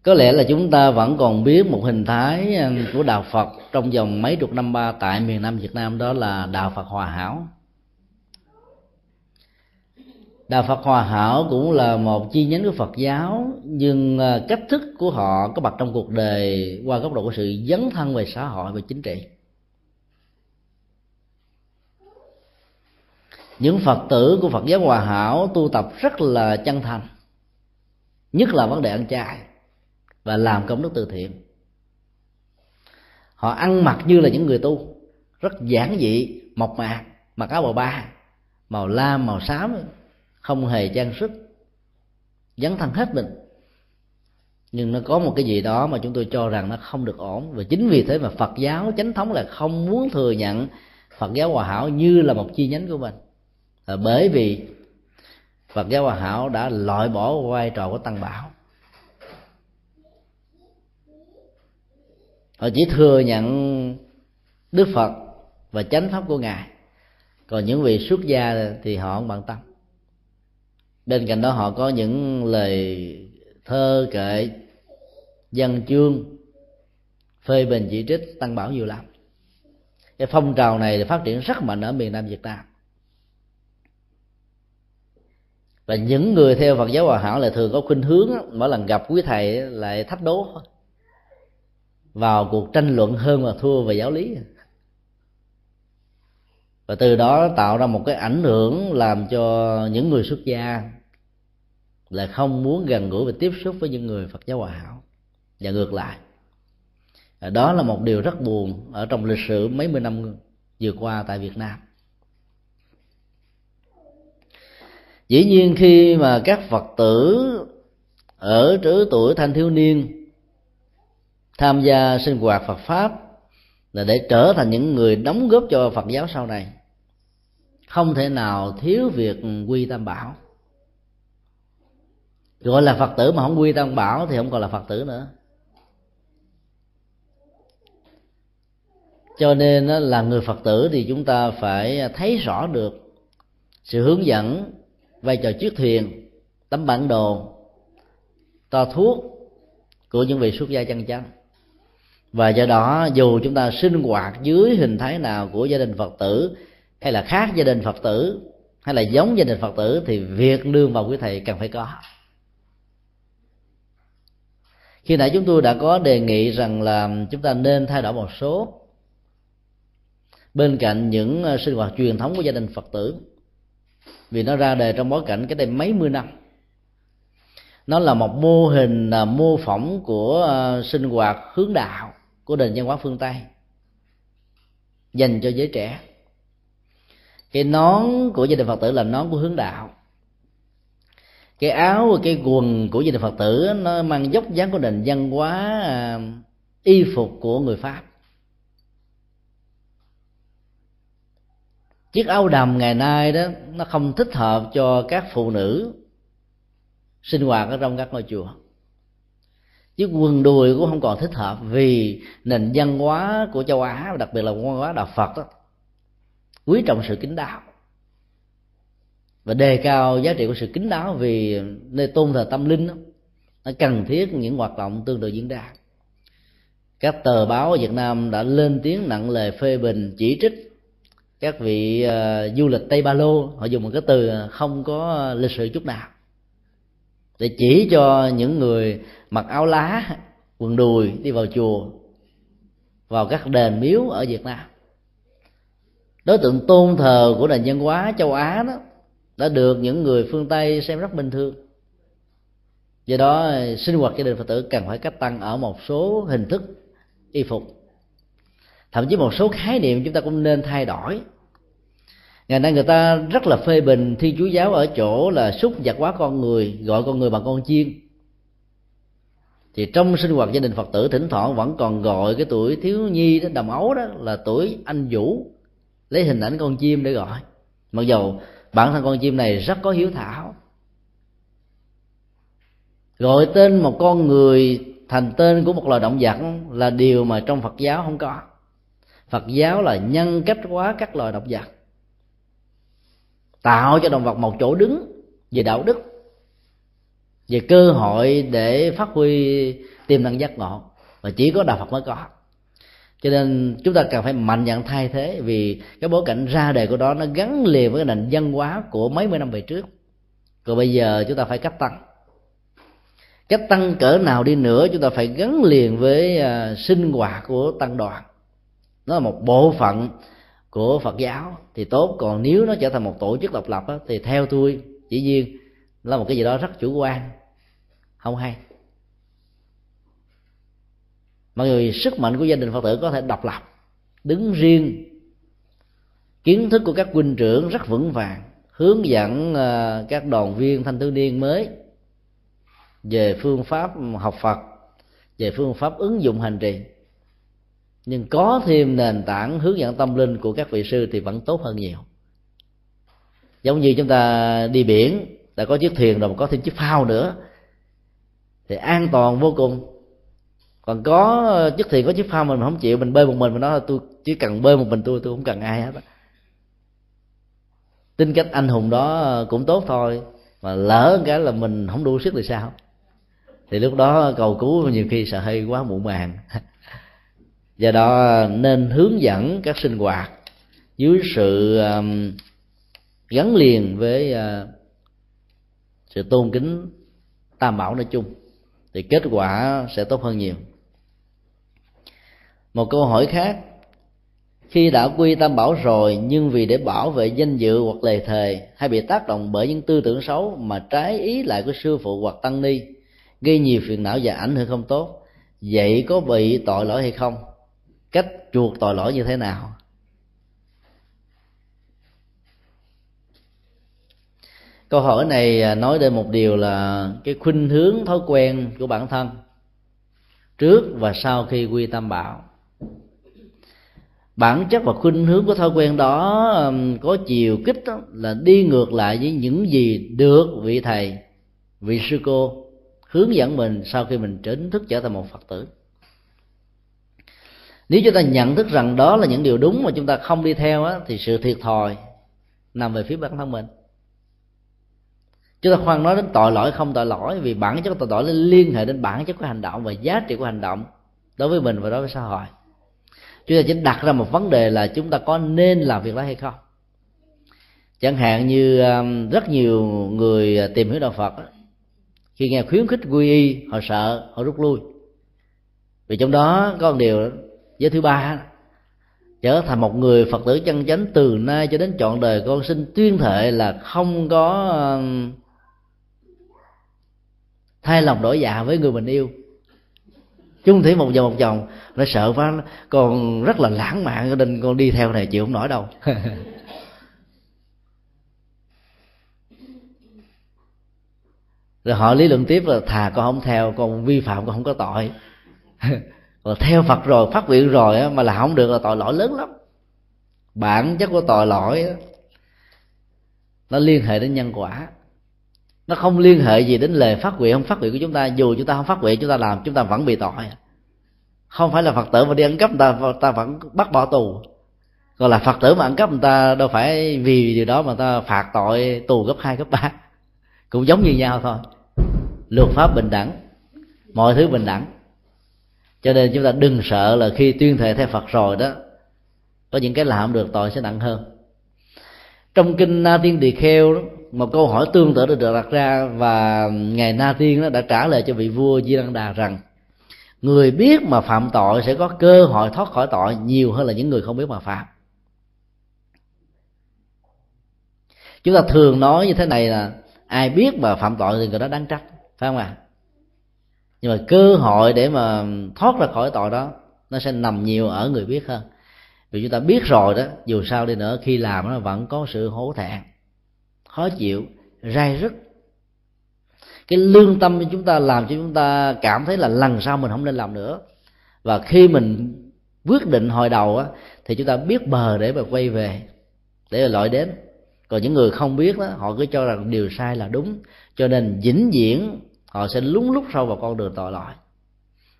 có lẽ là chúng ta vẫn còn biết một hình thái à, của đạo phật trong vòng mấy chục năm ba tại miền nam việt nam, đó là đạo phật hòa hảo. Đạo phật hòa hảo cũng là một chi nhánh của phật giáo, nhưng à, cách thức của họ có mặt trong cuộc đời qua góc độ của sự dấn thân về xã hội và chính trị. Những phật tử của phật giáo hòa hảo tu tập rất là chân thành, nhất là vấn đề ăn chay và làm công đức từ thiện. Họ ăn mặc như là những người tu, rất giản dị, mộc mạc, mặc áo bào ba, màu lam, màu xám, không hề trang sức, dấn thân hết mình. Nhưng nó có một cái gì đó mà chúng tôi cho rằng nó không được ổn, và chính vì thế mà phật giáo chánh thống là không muốn thừa nhận phật giáo hòa hảo như là một chi nhánh của mình là bởi vì phật giáo hòa hảo đã loại bỏ vai trò của tăng bảo. Họ chỉ thừa nhận đức phật và chánh pháp của ngài. Còn những vị xuất gia thì họ không bận tâm. Bên cạnh đó họ có những lời thơ kệ, văn chương, phê bình chỉ trích tăng bảo nhiều lắm. Cái phong trào này phát triển rất mạnh ở miền nam việt nam. Và những người theo phật giáo hòa hảo lại thường có khuynh hướng mỗi lần gặp quý thầy lại thách đố. Vào cuộc tranh luận hơn và thua về giáo lý. Và từ đó tạo ra một cái ảnh hưởng làm cho những người xuất gia là không muốn gần gũi và tiếp xúc với những người phật giáo hòa hảo. Và ngược lại, đó là một điều rất buồn ở trong lịch sử mấy mươi năm vừa qua tại việt nam. Dĩ nhiên khi mà các phật tử ở trứ tuổi thanh thiếu niên tham gia sinh hoạt phật pháp là để trở thành những người đóng góp cho phật giáo sau này, không thể nào thiếu việc quy tam bảo. Gọi là phật tử mà không quy tam bảo thì không còn là phật tử nữa. Cho nên là người phật tử thì chúng ta phải thấy rõ được sự hướng dẫn vai trò chiếc thuyền tấm bản đồ, to thuốc của những vị xuất gia chân chánh. Và do đó, dù chúng ta sinh hoạt dưới hình thái nào của gia đình phật tử, hay là khác gia đình phật tử, hay là giống gia đình phật tử, thì việc nương vào quý thầy cần phải có. Khi nãy chúng tôi đã có đề nghị rằng là chúng ta nên thay đổi một số bên cạnh những ờ, sinh hoạt truyền thống của gia đình phật tử vì nó ra đời trong bối cảnh cái đây mấy mươi năm. Nó là một mô hình à, mô phỏng của à, sinh hoạt hướng đạo của nền văn hóa phương tây. Dành cho giới trẻ. Cái nón của gia đình phật tử là nón của hướng đạo. Cái áo và cái quần của gia đình phật tử nó mang dốc dáng của nền văn hóa à, y phục của người pháp. Chiếc áo đầm ngày nay đó nó không thích hợp cho các phụ nữ sinh hoạt ở trong các ngôi chùa. Chiếc quần đùi cũng không còn thích hợp vì nền văn hóa của châu á và đặc biệt là văn hóa đạo phật đó quý trọng sự kính đáo và đề cao giá trị của sự kính đáo vì nơi tôn thờ tâm linh đó, nó cần thiết những hoạt động tương tự diễn ra. Các tờ báo ở Việt Nam đã lên tiếng nặng lời phê bình chỉ trích các vị uh, du lịch Tây Ba Lô họ dùng một cái từ không có lịch sử chút nào. Để chỉ cho những người mặc áo lá quần đùi đi vào chùa vào các đền miếu ở Việt Nam. Đối tượng tôn thờ của nền văn hóa châu Á đó đã được những người phương Tây xem rất bình thường. Do đó sinh hoạt gia đình phật tử cần phải cách tăng ở một số hình thức y phục thậm chí một số khái niệm chúng ta cũng nên thay đổi. Ngày nay người ta rất là phê bình thiên chúa giáo ở chỗ là xúc vật hóa con người, gọi con người bằng con chiên. Thì trong sinh hoạt gia đình phật tử, thỉnh thoảng vẫn còn gọi cái tuổi thiếu nhi đó đồng ấu đó, là tuổi anh vũ. Lấy hình ảnh con chim để gọi. Mặc dầu bản thân con chim này rất có hiếu thảo. Gọi tên một con người thành tên của một loài động vật là điều mà trong phật giáo không có phật giáo là nhân cách hóa các loài động vật, tạo cho động vật một chỗ đứng về đạo đức, về cơ hội để phát huy tiềm năng giác ngộ. Và chỉ có đạo phật mới có. Cho nên chúng ta cần phải mạnh dạn thay thế, vì cái bối cảnh ra đề của đó nó gắn liền với cái nền văn hóa của mấy mươi năm về trước. Còn bây giờ chúng ta phải cách tăng. Cách tăng cỡ nào đi nữa, chúng ta phải gắn liền với à, sinh hoạt của tăng đoàn nó là một bộ phận của phật giáo. Thì tốt còn nếu nó trở thành một tổ chức độc lập đó, thì theo tôi chỉ riêng là một cái gì đó rất chủ quan. Không hay. Mọi người sức mạnh của gia đình phật tử có thể độc lập đứng riêng. Kiến thức của các huynh trưởng rất vững vàng hướng dẫn ờ, các đoàn viên thanh thiếu niên mới về phương pháp học phật về phương pháp ứng dụng hành trì nhưng có thêm nền tảng hướng dẫn tâm linh của các vị sư thì vẫn tốt hơn nhiều. Giống như chúng ta đi biển, đã có chiếc thuyền rồi mà có thêm chiếc phao nữa, thì an toàn vô cùng. Còn có chiếc thuyền có chiếc phao mình không chịu, mình bơi một mình mình nói là tôi chỉ cần bơi một mình tôi tôi không cần ai hết tính cách anh hùng đó cũng tốt thôi, mà lỡ cái là mình không đủ sức thì sao? Thì lúc đó cầu cứu nhiều khi sợ hơi quá muộn màng. do đó nên hướng dẫn các sinh hoạt dưới sự um, gắn liền với uh, sự tôn kính tam bảo nói chung thì kết quả sẽ tốt hơn nhiều. Một câu hỏi khác khi đã quy tam bảo rồi nhưng vì để bảo vệ danh dự hoặc lề thề hay bị tác động bởi những tư tưởng xấu mà trái ý lại của sư phụ hoặc tăng ni gây nhiều phiền não và ảnh hưởng không tốt vậy có bị tội lỗi hay không? Cách chuộc tội lỗi như thế nào? Câu hỏi này à, nói đến một điều là cái khuynh hướng thói quen của bản thân trước và sau khi quy tâm bảo bản chất và khuynh hướng của thói quen đó có chiều kích đó, là đi ngược lại với những gì được vị thầy vị sư cô hướng dẫn mình sau khi mình chính thức trở thành một phật tử nếu chúng ta nhận thức rằng đó là những điều đúng mà chúng ta không đi theo á, thì sự thiệt thòi nằm về phía bản thân mình. Chúng ta khoan nói đến tội lỗi không tội lỗi vì bản chất tội lỗi liên hệ đến bản chất của hành động và giá trị của hành động đối với mình và đối với xã hội. Chúng ta chỉ đặt ra một vấn đề là chúng ta có nên làm việc đó hay không. Chẳng hạn như um, rất nhiều người tìm hiểu đạo phật khi nghe khuyến khích quy y họ sợ họ rút lui. Vì trong đó có một điều giới thứ ba trở thành một người phật tử chân chánh từ nay cho đến trọn đời con xin tuyên thệ là không có um, thay lòng đổi dạ với người mình yêu. Chung thủy một vòng một vòng nó sợ quá con rất là lãng mạn cho nên con đi theo này chịu không nổi đâu. Rồi họ lý luận tiếp là thà con không theo con vi phạm con không có tội và theo phật rồi, phát nguyện rồi mà là không được là tội lỗi lớn lắm. Bản chất của tội lỗi nó liên hệ đến nhân quả. Nó không liên hệ gì đến lời phát nguyện, không phát nguyện của chúng ta. Dù chúng ta không phát nguyện, chúng ta làm, chúng ta vẫn bị tội. Không phải là phật tử mà đi ăn cắp người ta người ta vẫn bắt bỏ tù. Còn là phật tử mà ăn cắp người ta, đâu phải vì điều đó mà ta phạt tội tù gấp hai, gấp ba. Cũng giống như nhau thôi. Luật pháp bình đẳng, mọi thứ bình đẳng cho nên chúng ta đừng sợ là khi tuyên thệ theo phật rồi đó có những cái làm được tội sẽ nặng hơn trong kinh na tiên tỳ kheo đó, một câu hỏi tương tự được đặt ra và ngài na tiên đó đã trả lời cho vị vua di đăng đà rằng người biết mà phạm tội sẽ có cơ hội thoát khỏi tội nhiều hơn là những người không biết mà phạm chúng ta thường nói như thế này là ai biết mà phạm tội thì người đó đáng trách phải không ạ à? Nhưng mà cơ hội để mà thoát ra khỏi tội đó, nó sẽ nằm nhiều ở người biết hơn. Vì chúng ta biết rồi đó, dù sao đi nữa, khi làm nó vẫn có sự hổ thẹn, khó chịu rai rứt. Cái lương tâm của chúng ta làm cho chúng ta cảm thấy là lần sau mình không nên làm nữa. Và khi mình quyết định hồi đầu á, thì chúng ta biết bờ để mà quay về, để loại đến. Còn những người không biết đó, họ cứ cho rằng điều sai là đúng. Cho nên vĩnh viễn họ sẽ lúng lút sâu vào con đường tội lỗi.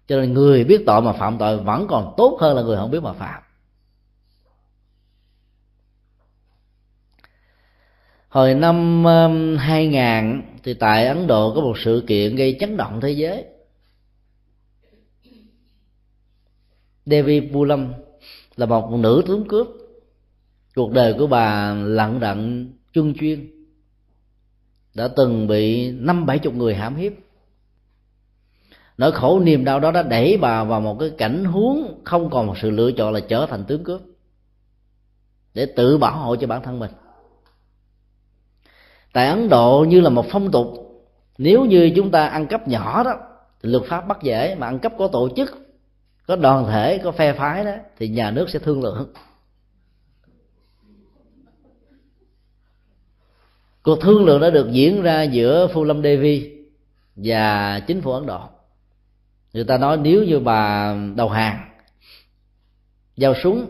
Cho nên người biết tội mà phạm tội vẫn còn tốt hơn là người không biết mà phạm. Hồi năm um, 2000 thì tại Ấn Độ có một sự kiện gây chấn động thế giới. Devi Pulam là một nữ tướng cướp. Cuộc đời của bà lặng đặng chung chuyên đã từng bị năm bảy chục người hãm hiếp. Nỗi khổ niềm đau đó đã đẩy bà vào một cái cảnh huống không còn một sự lựa chọn là trở thành tướng cướp. Để tự bảo hộ cho bản thân mình. Tại ấn độ như là một phong tục, nếu như chúng ta ăn cắp nhỏ đó, thì luật pháp bắt dễ, mà ăn cắp có tổ chức, có đoàn thể, có phe phái đó, thì nhà nước sẽ thương lượng. Cuộc thương lượng đã được diễn ra giữa phu lâm devi và chính phủ ấn độ. Người ta nói nếu như bà đầu hàng, giao súng,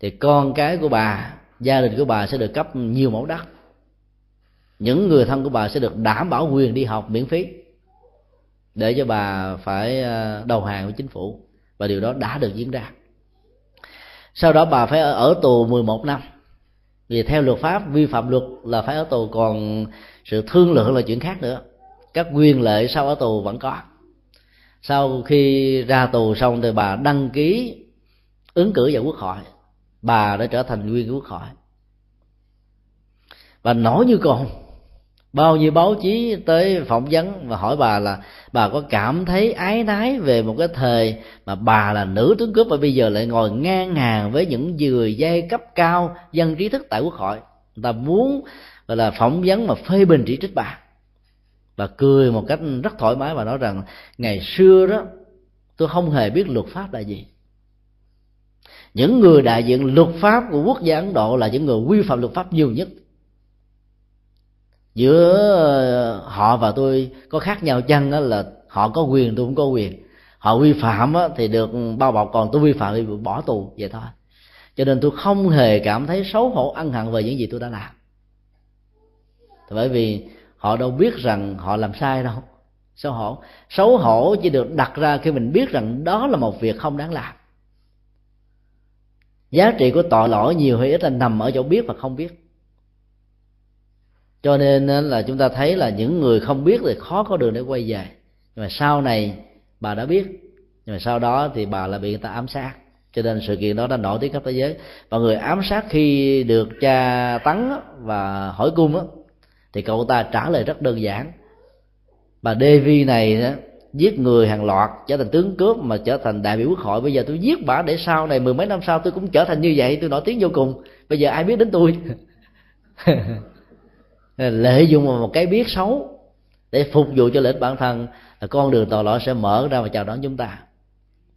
thì con cái của bà, gia đình của bà sẽ được cấp nhiều mẫu đất. Những người thân của bà sẽ được đảm bảo quyền đi học miễn phí để cho bà phải ờ, đầu hàng với chính phủ. Và điều đó đã được diễn ra. Sau đó bà phải ở tù 11 năm vì theo luật pháp, vi phạm luật là phải ở tù, còn sự thương lượng là chuyện khác nữa. Các quyền lợi sau ở tù vẫn có. Sau khi ra tù xong thì bà đăng ký ứng cử vào quốc hội. Bà đã trở thành nguyên quốc hội. Và nổi như con bao nhiêu báo chí tới phỏng vấn và hỏi bà là, bà có cảm thấy ái nái về một cái thời mà bà là nữ tướng cướp và bây giờ lại ngồi ngang hàng với những người giai cấp cao dân trí thức tại quốc hội? Người ta muốn, gọi là, phỏng vấn mà phê bình chỉ trích bà. Và cười một cách rất thoải mái và nói rằng, ngày xưa đó, tôi không hề biết luật pháp là gì. Những người đại diện luật pháp của quốc gia ấn độ là những người vi phạm luật pháp nhiều nhất giữa ờ, họ và tôi có khác nhau chăng đó là họ có quyền, tôi cũng có quyền. Họ vi phạm thì được bao bọc, còn tôi vi phạm thì bỏ tù, vậy thôi. Cho nên tôi không hề cảm thấy xấu hổ, ân hận về những gì tôi đã làm. Bởi vì họ đâu biết rằng họ làm sai đâu. Xấu hổ. Xấu hổ chỉ được đặt ra khi mình biết rằng đó là một việc không đáng làm. Giá trị của tội lỗi nhiều hay ít là nằm ở chỗ biết và không biết cho nên là chúng ta thấy là những người không biết thì khó có đường để quay về. Nhưng mà sau này bà đã biết. Nhưng mà sau đó thì bà lại bị người ta ám sát. Cho nên sự kiện đó đã nổi tiếng khắp thế giới. Và người ám sát khi được cha tấn và hỏi cung đó, thì cậu ta trả lời rất đơn giản. Bà Devi này đó, giết người hàng loạt trở thành tướng cướp mà trở thành đại biểu quốc hội. Bây giờ tôi giết bà để sau này mười mấy năm sau tôi cũng trở thành như vậy. Tôi nổi tiếng vô cùng. Bây giờ ai biết đến tôi? lợi dụng vào một cái biết xấu để phục vụ cho lợi ích bản thân là con đường tội lỗi sẽ mở ra và chào đón chúng ta.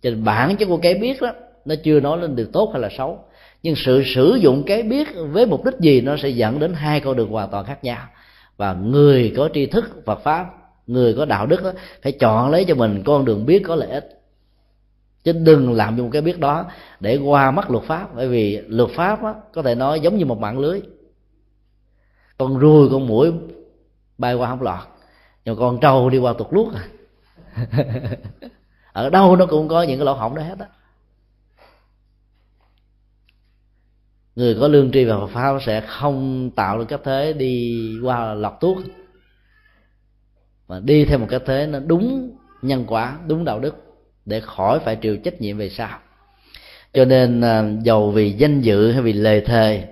Cho nên bản chất của cái biết đó nó chưa nói lên điều tốt hay là xấu. Nhưng sự sử dụng cái biết với mục đích gì nó sẽ dẫn đến hai con đường hoàn toàn khác nhau. Và người có tri thức Phật pháp người có đạo đức đó, phải chọn lấy cho mình con đường biết có lợi ích. Chứ đừng làm dùng cái biết đó để qua mắt luật pháp. Bởi vì luật pháp đó, có thể nói giống như một mạng lưới con ruồi con mũi bay qua không lọt. Nhưng con trâu đi qua tuột luốc à. Ở đâu nó cũng có những cái lỗ hổng đó hết á. Người có lương tri và Phật pháp sẽ không tạo được cách thế đi qua lọt tuốt. Mà đi theo một cách thế nó đúng nhân quả, đúng đạo đức để khỏi phải chịu trách nhiệm về sau. Cho nên giàu dầu vì danh dự hay vì lời thề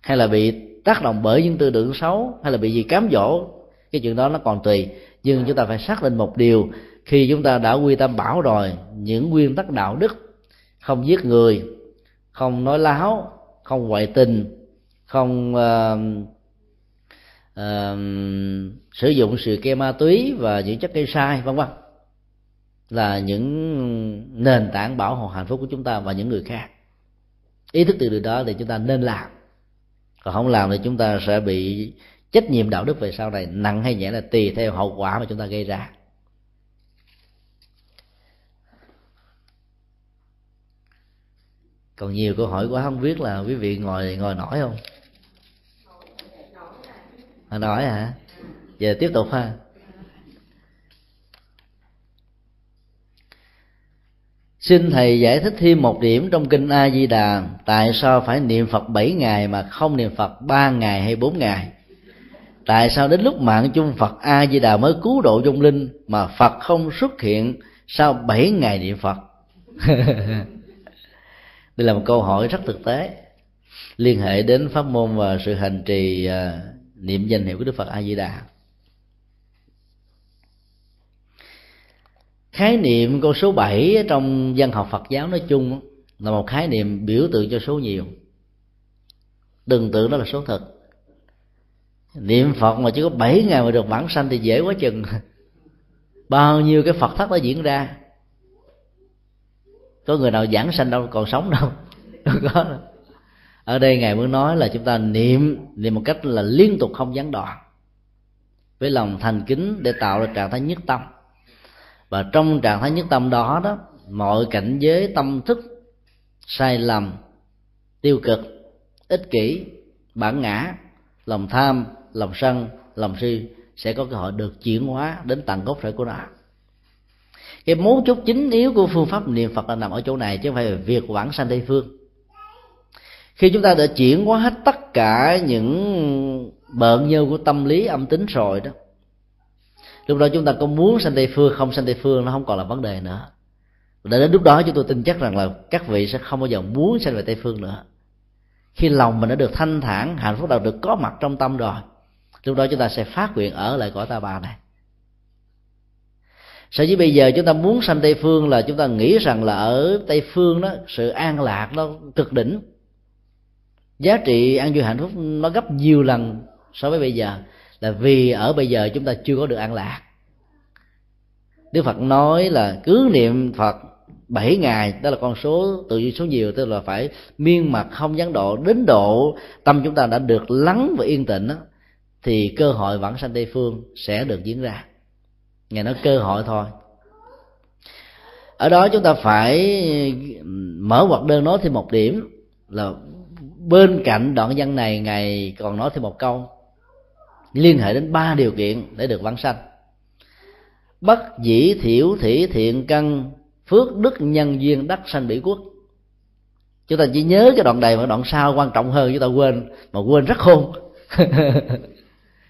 hay là bị tác động bởi những tư tưởng xấu hay là bị gì cám dỗ cái chuyện đó nó còn tùy. Nhưng chúng ta phải xác định một điều khi chúng ta đã quy tâm bảo rồi những nguyên tắc đạo đức không giết người không nói láo không ngoại tình không uh, uh, sử dụng sự ke ma túy và những chất gây sai vân vân là những nền tảng bảo hộ hạnh phúc của chúng ta và những người khác. Ý thức từ điều đó thì chúng ta nên làm còn không làm thì chúng ta sẽ bị trách nhiệm đạo đức về sau này, nặng hay nhẹ là tùy theo hậu quả mà chúng ta gây ra. Còn nhiều câu hỏi quá, không biết là quý vị ngồi ngồi nổi không? Nói hả? Giờ tiếp tục ha. Xin thầy giải thích thêm một điểm trong kinh a di đà tại sao phải niệm phật 7 ngày mà không niệm phật 3 ngày hay 4 ngày? Tại sao đến lúc mạng chung phật a di đà mới cứu độ dung linh mà phật không xuất hiện sau 7 ngày niệm phật? Đây là một câu hỏi rất thực tế. Liên hệ đến pháp môn và sự hành trì à, niệm danh hiệu của đức phật a di đà khái niệm con số 7 trong dân học Phật giáo nói chung là một khái niệm biểu tượng cho số nhiều. Đừng tưởng đó là số thật. Niệm Phật mà chỉ có 7 ngày mà được bản sanh thì dễ quá chừng. Bao nhiêu cái Phật thất đã diễn ra? Có người nào giảng sanh đâu, còn sống đâu? Không có đâu. Ở đây ngài muốn nói là chúng ta niệm niệm một cách là liên tục không gián đoạn. Với lòng thành kính để tạo ra trạng thái nhất tâm và trong trạng thái nhất tâm đó đó, mọi cảnh giới tâm thức sai lầm, tiêu cực, ích kỷ, bản ngã, lòng tham, lòng sân, lòng si sẽ có cơ hội được chuyển hóa đến tận gốc rễ của nó. Cái mấu chốt chính yếu của phương pháp niệm phật là nằm ở chỗ này, chứ không phải là việc quảng sanh tây phương. Khi chúng ta đã chuyển hóa hết tất cả những bợn nhơ của tâm lý, âm tính rồi đó lúc đó chúng ta có muốn sanh tây phương, không sanh tây phương nó không còn là vấn đề nữa. Để đến lúc đó chúng tôi tin chắc rằng là các vị sẽ không bao giờ muốn sanh về tây phương nữa. Khi lòng mình đã được thanh thản, hạnh phúc đã được có mặt trong tâm rồi, lúc đó chúng ta sẽ phát nguyện ở lại cõi ta bà này. Sở dĩ bây giờ chúng ta muốn sanh tây phương là chúng ta nghĩ rằng là ở tây phương đó, sự an lạc nó cực đỉnh. Giá trị an vui hạnh phúc nó gấp nhiều lần so với bây giờ là vì ở bây giờ chúng ta chưa có được an lạc. Đức phật nói là cứ niệm phật bảy ngày đó là con số tự nhiên số nhiều tức là phải miên mặt không gián độ đến độ tâm chúng ta đã được lắng và yên tĩnh đó, thì cơ hội vãng sanh tây phương sẽ được diễn ra. Ngày nói cơ hội thôi. Ở đó chúng ta phải mở hoạt đơn nói thêm một điểm là bên cạnh đoạn văn này ngài còn nói thêm một câu liên hệ đến ba điều kiện để được vãng sanh. Bất dĩ thiểu thỉ thiện căn, phước đức nhân duyên đắc sanh bỉ quốc. Chúng ta chỉ nhớ cái đoạn này mà đoạn sau quan trọng hơn, chúng ta quên, mà quên rất khôn.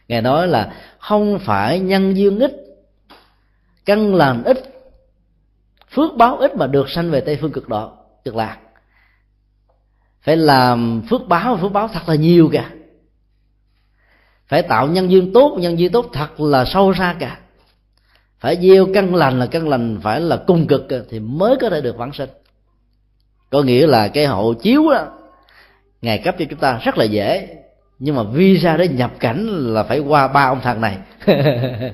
Ngài nói là không phải nhân duyên ít, căn lành ít, phước báo ít mà được sanh về tây phương cực độ, cực lạc. Phải làm phước báo phước báo thật là nhiều kìa phải tạo nhân duyên tốt nhân duyên tốt thật là sâu xa cả. Phải gieo căn lành là căn lành phải là cung cực thì mới có thể được vãng sinh. Có nghĩa là cái hộ chiếu đó ngài cấp cho chúng ta rất là dễ nhưng mà visa để nhập cảnh là phải qua ba ông thần này.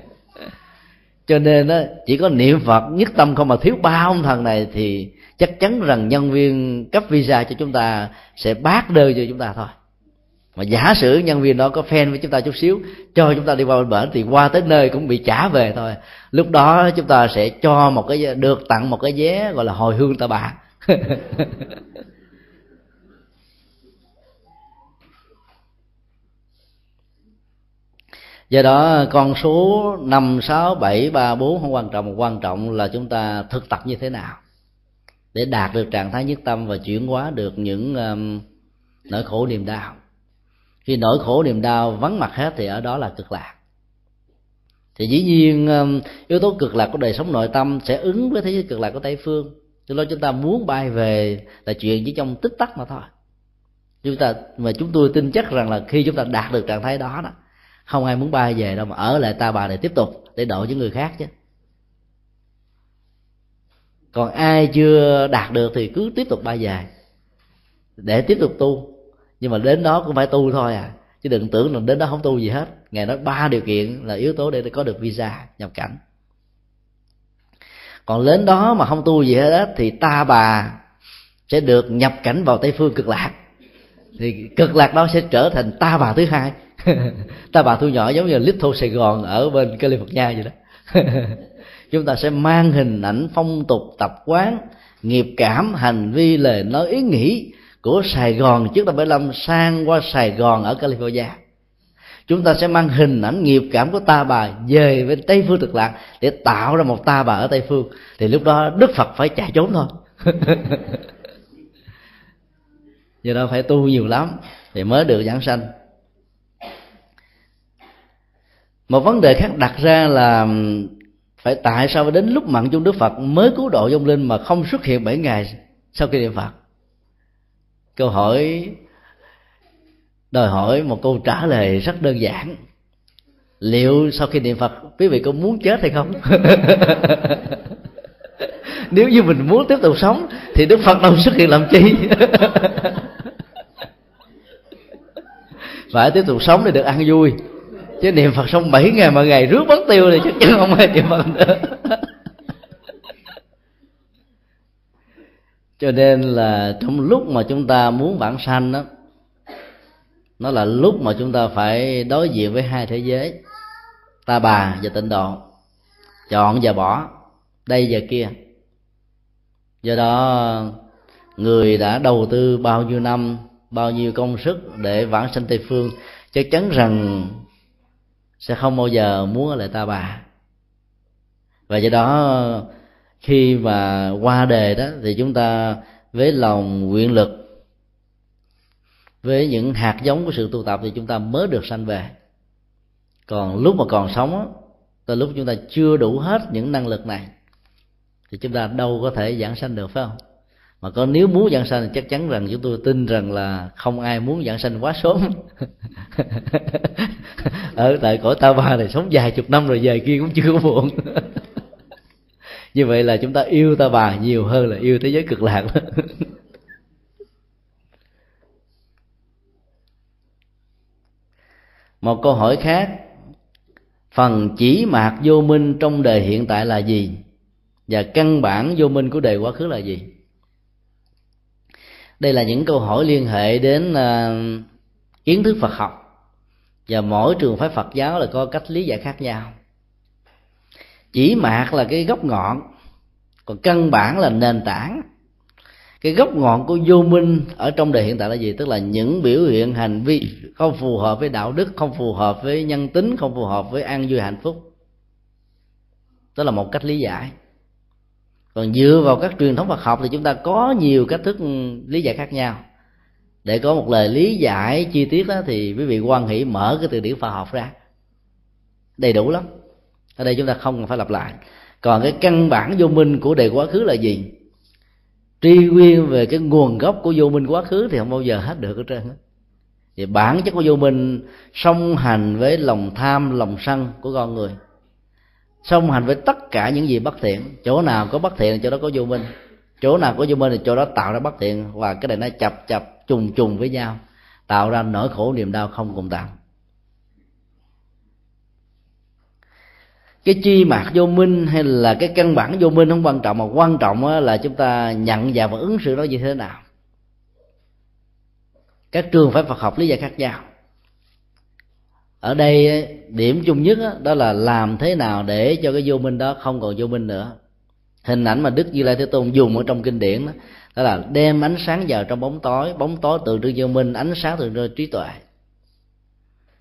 Cho nên đó, chỉ có niệm phật nhất tâm không mà thiếu ba ông thần này thì chắc chắn rằng nhân viên cấp visa cho chúng ta sẽ bác đơn cho chúng ta thôi mà giả sử nhân viên đó có fan với chúng ta chút xíu cho chúng ta đi qua bên bển thì qua tới nơi cũng bị trả về thôi. Lúc đó chúng ta sẽ cho một cái được tặng một cái vé gọi là hồi hương ta bà do đó con số năm sáu bảy ba bốn không quan trọng quan trọng là chúng ta thực tập như thế nào để đạt được trạng thái nhất tâm và chuyển hóa được những um, nỗi khổ niềm đau khi nỗi khổ niềm đau vắng mặt hết thì ở đó là cực lạc. Thì dĩ nhiên um, yếu tố cực lạc của đời sống nội tâm sẽ ứng với thế giới cực lạc của tây phương. Cho nên chúng ta muốn bay về là chuyện chỉ trong tích tắc mà thôi. Chúng ta, mà chúng tôi tin chắc rằng là khi chúng ta đạt được trạng thái đó đó, không ai muốn bay về đâu mà ở lại ta bà để tiếp tục để độ những người khác chứ. Còn ai chưa đạt được thì cứ tiếp tục bay về, để tiếp tục tu nhưng mà đến đó cũng phải tu thôi à. Chứ đừng tưởng là đến đó không tu gì hết. Ngài nói ba điều kiện là yếu tố để có được visa nhập cảnh. Còn đến đó mà không tu gì hết thì ta bà sẽ được nhập cảnh vào tây phương cực lạc. Thì cực lạc đó sẽ trở thành ta bà thứ hai. Ta bà thu nhỏ giống như little sài gòn ở bên california vậy đó. Chúng ta sẽ mang hình ảnh phong tục tập quán, nghiệp cảm, hành vi, lời nói, ý nghĩ của Sài Gòn, trước năm 75 sang qua Sài Gòn ở California. Chúng ta sẽ mang hình ảnh nghiệp cảm của ta bà về bên tây phương cực lạc để tạo ra một ta bà ở tây phương. Thì lúc đó đức phật phải chạy trốn thôi. Do đó phải tu nhiều lắm thì mới được giảng sanh. Một vấn đề khác đặt ra là phải tại sao đến lúc mặn chung đức phật mới cứu độ vong linh mà không xuất hiện bảy ngày sau khi niệm phật? Câu hỏi, đòi hỏi một câu trả lời rất đơn giản. Liệu sau khi niệm phật, quý vị có muốn chết hay không? Nếu như mình muốn tiếp tục sống, thì đức phật đâu xuất hiện làm chi? Phải tiếp tục sống để được ăn vui. Chứ niệm phật xong bảy ngày mà ngày rước bắn tiêu thì chắc chắn không ai niệm phật nữa cho nên là trong lúc mà chúng ta muốn vãng sanh đó, nó là lúc mà chúng ta phải đối diện với hai thế giới, ta bà và tịnh độ, chọn và bỏ, đây và kia. Do đó, người đã đầu tư bao nhiêu năm, bao nhiêu công sức để vãng sanh tây phương, chắc chắn rằng sẽ không bao giờ muốn ở lại ta bà. Và do đó khi mà qua đề đó thì chúng ta với lòng nguyện lực, với những hạt giống của sự tu tập thì chúng ta mới được sanh về. Còn lúc mà còn sống á, tới lúc chúng ta chưa đủ hết những năng lực này, thì chúng ta đâu có thể giảng sanh được, phải không? Mà có nếu muốn giảng sanh thì chắc chắn rằng chúng tôi tin rằng là không ai muốn giảng sanh quá sớm. Ở tại cõi ta ba này sống vài chục năm rồi, về kia cũng chưa có muộn. như vậy là chúng ta yêu ta bà nhiều hơn là yêu thế giới cực lạc. Một câu hỏi khác. Phần chỉ mạc vô minh trong đời hiện tại là gì? Và căn bản vô minh của đời quá khứ là gì? Đây là những câu hỏi liên hệ đến uh, kiến thức phật học. Và mỗi trường phái phật giáo là có cách lý giải khác nhau chỉ mạc là cái gốc ngọn, còn căn bản là nền tảng. Cái gốc ngọn của vô minh ở trong đời hiện tại là gì? Tức là những biểu hiện hành vi không phù hợp với đạo đức, không phù hợp với nhân tính, không phù hợp với an vui hạnh phúc. Đó là một cách lý giải. Còn dựa vào các truyền thống Phật học thì chúng ta có nhiều cách thức lý giải khác nhau. Để có một lời lý giải chi tiết đó thì quý vị quan hỷ mở cái từ điển Phật học ra. Đầy đủ lắm ở đây chúng ta không cần phải lặp lại. Còn cái căn bản vô minh của đời quá khứ là gì? Truy nguyên về cái nguồn gốc của vô minh quá khứ thì không bao giờ hết được hết trơn thì bản chất của vô minh, song hành với lòng tham, lòng sân của con người. Song hành với tất cả những gì bất thiện. Chỗ nào có bất thiện chỗ đó có vô minh. Chỗ nào có vô minh thì chỗ đó tạo ra bất thiện. Và cái này nó chập chập, trùng trùng với nhau, tạo ra nỗi khổ niềm đau không cùng tạm. Cái chi mạc vô minh hay là cái căn bản vô minh không quan trọng mà quan trọng là chúng ta nhận và và ứng xử nó như thế nào. Các trường phải Phật học lý giải khác nhau. Ở đây điểm chung nhất đó là làm thế nào để cho cái vô minh đó không còn vô minh nữa. Hình ảnh mà đức như lai thế tôn dùng ở trong kinh điển đó, đó là đem ánh sáng vào trong bóng tối bóng tối tượng trưng vô minh ánh sáng tượng trưng trí tuệ.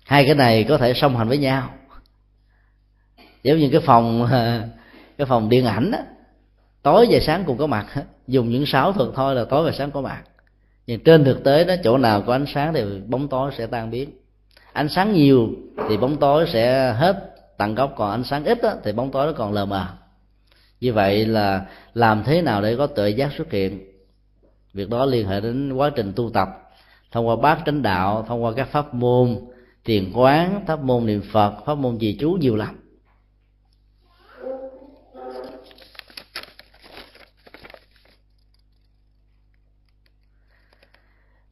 Hai cái này có thể song hành với nhau giống như cái phòng cái phòng điện ảnh đó, tối và sáng cùng có mặt. Dùng những sáu thuật thôi là tối và sáng có mặt. Nhưng trên thực tế đó chỗ nào có ánh sáng thì bóng tối sẽ tan biến. Ánh sáng nhiều thì bóng tối sẽ hết tận gốc. Còn ánh sáng ít đó, thì bóng tối nó còn lờ mờ. Như vậy là làm thế nào để có tự giác xuất hiện? Việc đó liên hệ đến quá trình tu tập. Thông qua bát chánh đạo thông qua các pháp môn tiền quán pháp môn niệm phật pháp môn trì chú nhiều lắm.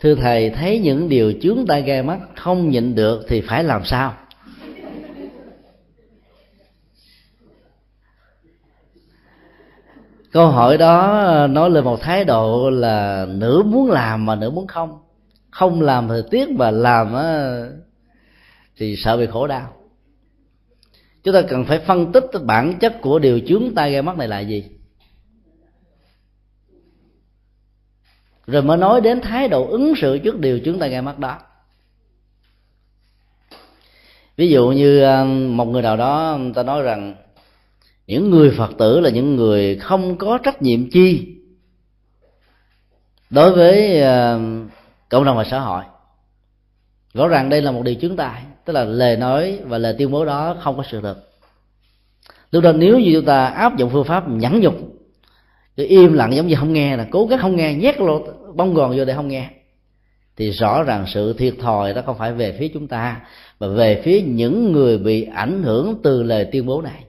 Thưa thầy, thấy những điều chướng tai gai mắt không nhịn được thì phải làm sao? Câu hỏi đó nói lên một thái độ là nửa muốn làm mà nửa muốn không. Không làm thì tiếc mà làm thì sợ bị khổ đau. Chúng ta cần phải phân tích bản chất của điều chướng tai gai mắt này là gì? Rồi mới nói đến thái độ ứng xử trước điều chúng ta nghe mắt đó. Ví dụ như um, một người nào đó um, ta nói rằng, những người phật tử là những người không có trách nhiệm chi đối với um, cộng đồng và xã hội. Rõ ràng đây là một điều chứng tài tức là lời nói và lời tuyên bố đó không có sự thật. Lúc đó nếu như chúng ta áp dụng phương pháp nhẫn nhục cứ im lặng giống như không nghe là cố gắng không nghe, nhét lô bông gòn vô để không nghe. Thì rõ ràng sự thiệt thòi đó không phải về phía chúng ta, mà về phía những người bị ảnh hưởng từ lời tuyên bố này.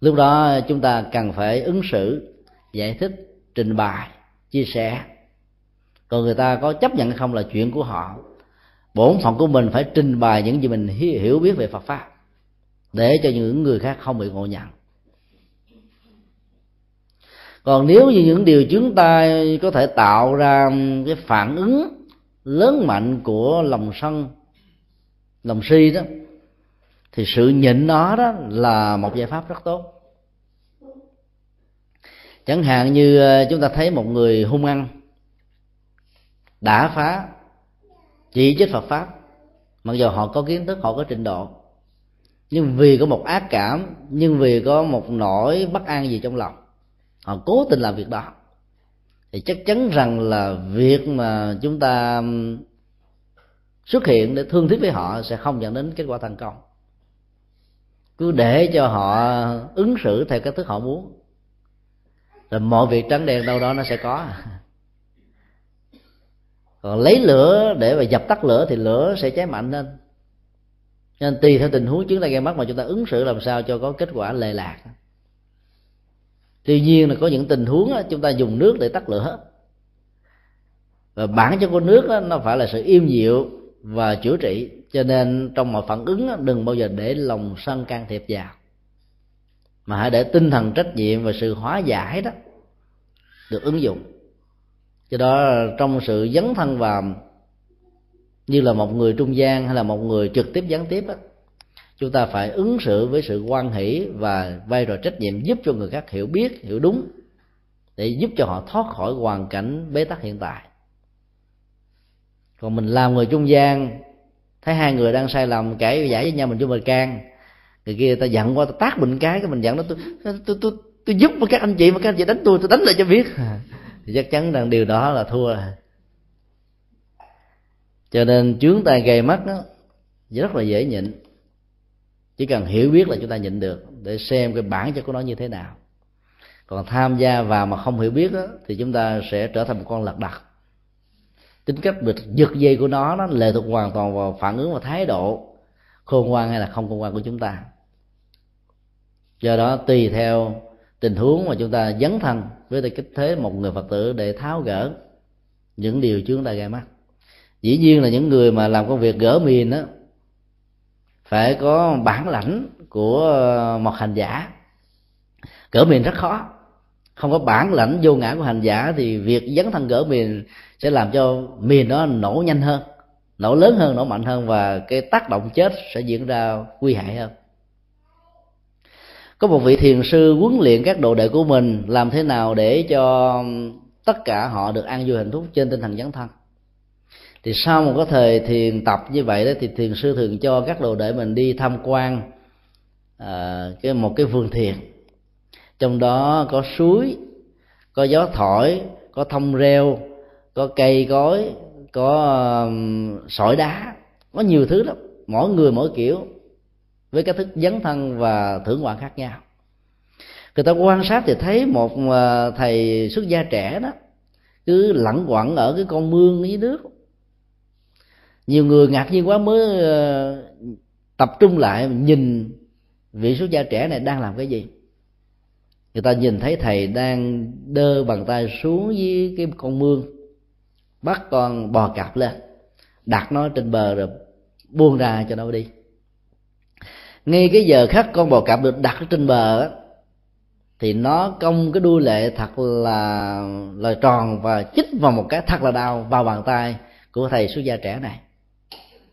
Lúc đó chúng ta cần phải ứng xử, giải thích, trình bày, chia sẻ. Còn người ta có chấp nhận hay không là chuyện của họ. Bổn phận của mình phải trình bày những gì mình hiểu biết về phật pháp, để cho những người khác không bị ngộ nhận còn nếu như những điều chúng ta có thể tạo ra cái phản ứng lớn mạnh của lòng sân, lòng si đó, thì sự nhịn nó đó là một giải pháp rất tốt. Chẳng hạn như ờ, chúng ta thấy một người hung ăn đã phá, chỉ trích Phật pháp, mặc dù họ có kiến thức, họ có trình độ, nhưng vì có một ác cảm, nhưng vì có một nỗi bất an gì trong lòng họ cố tình làm việc đó. Thì chắc chắn rằng là việc mà chúng ta xuất hiện để thương thiết với họ sẽ không dẫn đến kết quả thành công. Cứ để cho họ ứng xử theo cách thức họ muốn. Rồi mọi việc trắng đen đâu đó nó sẽ có. Còn lấy lửa để mà dập tắt lửa thì lửa sẽ cháy mạnh lên. Nên tùy theo tình huống chúng ta gây mắt mà chúng ta ứng xử làm sao cho có kết quả lệ lạc tuy nhiên là có những tình huống đó, chúng ta dùng nước để tắt lửa. Và bản chất của nước đó, nó phải là sự im dịu và chữa trị. Cho nên trong mọi phản ứng đó, đừng bao giờ để lòng sân can thiệp vào. Mà hãy để tinh thần trách nhiệm và sự hóa giải đó được ứng dụng. Do đó trong sự dấn thân vào như là một người trung gian hay là một người trực tiếp gián tiếp đó, chúng ta phải ứng xử với sự quan hỷ và vai trò trách nhiệm giúp cho người khác hiểu biết, hiểu đúng, để giúp cho họ thoát khỏi hoàn cảnh bế tắc hiện tại. Còn mình làm người trung gian, thấy hai người đang sai lầm cãi giải với nhau mình cho mình can, người kia ta giận qua ta tác mình cái cái mình giận nó, tôi tôi tôi tôi giúp với các anh chị, mà các anh chị đánh tôi tôi đánh lại cho biết. Thì chắc chắn rằng điều đó là thua. Cho nên chướng tay gây mắt đó, rất là dễ nhịn chỉ cần hiểu biết là chúng ta nhịn được để xem cái bản chất của nó như thế nào. Còn tham gia vào mà không hiểu biết đó, thì chúng ta sẽ trở thành một con lật đật. Tính cách bịch giật dây của nó nó lệ thuộc hoàn toàn vào phản ứng và thái độ khôn ngoan hay là không khôn ngoan của chúng ta. Do đó tùy theo tình huống mà chúng ta dấn thân với tư cách thế một người phật tử để tháo gỡ những điều chúng ta gây mắt dĩ nhiên là những người mà làm công việc gỡ miền đó phải có bản lãnh của ờ, một hành giả. Cỡ miền rất khó. Không có bản lãnh vô ngã của hành giả thì việc dấn thân cỡ miền sẽ làm cho miền đó nổ nhanh hơn, nổ lớn hơn, nổ mạnh hơn và cái tác động chết sẽ diễn ra nguy hại hơn. Có một vị thiền sư huấn luyện các đồ đệ của mình làm thế nào để cho tất cả họ được an vui hạnh phúc trên tinh thần dấn thân? Thì sau một cái thời thiền tập như vậy đó thì thiền sư thường cho các đồ đệ mình đi tham quan à, cái một cái vườn thiền. Trong đó có suối có gió thổi có thông reo có cây cối có um, sỏi đá có nhiều thứ lắm. Mỗi người mỗi kiểu với cách thức dấn thân và thưởng ngoạn khác nhau. Người ta quan sát thì thấy một uh, thầy xuất gia trẻ đó cứ lẳng quẩn ở cái con mương dưới nước nhiều người ngạc nhiên quá mới ờ, tập trung lại nhìn vị xuất gia trẻ này đang làm cái gì. Người ta nhìn thấy thầy đang đơ bàn tay xuống với cái con mương, bắt con bò cạp lên, đặt nó trên bờ rồi buông ra cho nó đi. Ngay cái giờ khắc con bò cạp được đặt trên bờ thì nó cong cái đuôi lệ thật là là tròn và chích vào một cái thật là đau vào bàn tay của thầy xuất gia trẻ này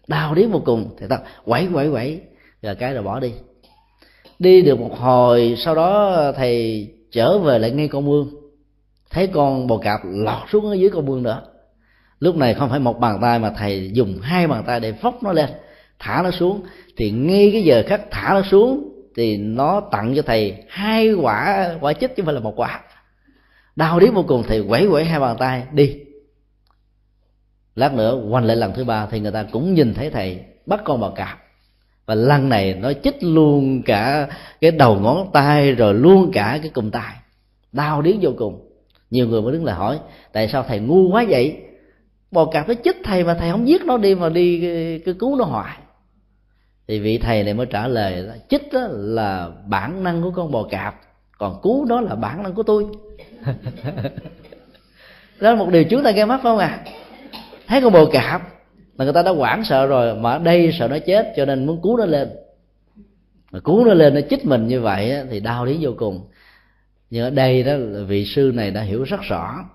đau đến vô cùng. Thì ta quẩy quẩy quẩy. Rồi cái rồi bỏ đi. Đi được một hồi, sau đó thầy trở về lại ngay con mương. Thấy con bò cạp lọt xuống ở dưới con mương nữa lúc này không phải một bàn tay mà thầy dùng hai bàn tay để phốc nó lên, thả nó xuống. Thì ngay cái giờ khắc thả nó xuống, thì nó tặng cho thầy hai quả quả chích chứ không phải là một quả. Đau đến vô cùng, thầy quẩy quẩy hai bàn tay, đi lát nữa, quanh lại lần thứ ba thì người ta cũng nhìn thấy thầy bắt con bò cạp. Và lần này nó chích luôn cả cái đầu ngón tay, rồi luôn cả cái cùm tay đau điếng vô cùng. Nhiều người mới đứng lại hỏi, tại sao thầy ngu quá vậy? Bò cạp nó chích thầy mà thầy không giết nó đi mà đi cứ cứu nó hoài. Thì vị thầy này mới trả lời là, chích đó là bản năng của con bò cạp, còn cứu đó là bản năng của tôi. Đó là một điều chúng ta nghe mắt phải không à thấy con bò cạp là người ta đã hoảng sợ rồi, mà ở đây sợ nó chết, cho nên muốn cứu nó lên. Mà cứu nó lên, nó chích mình như vậy thì đau đến vô cùng. Nhưng ở đây đó, vị sư này đã hiểu rất rõ.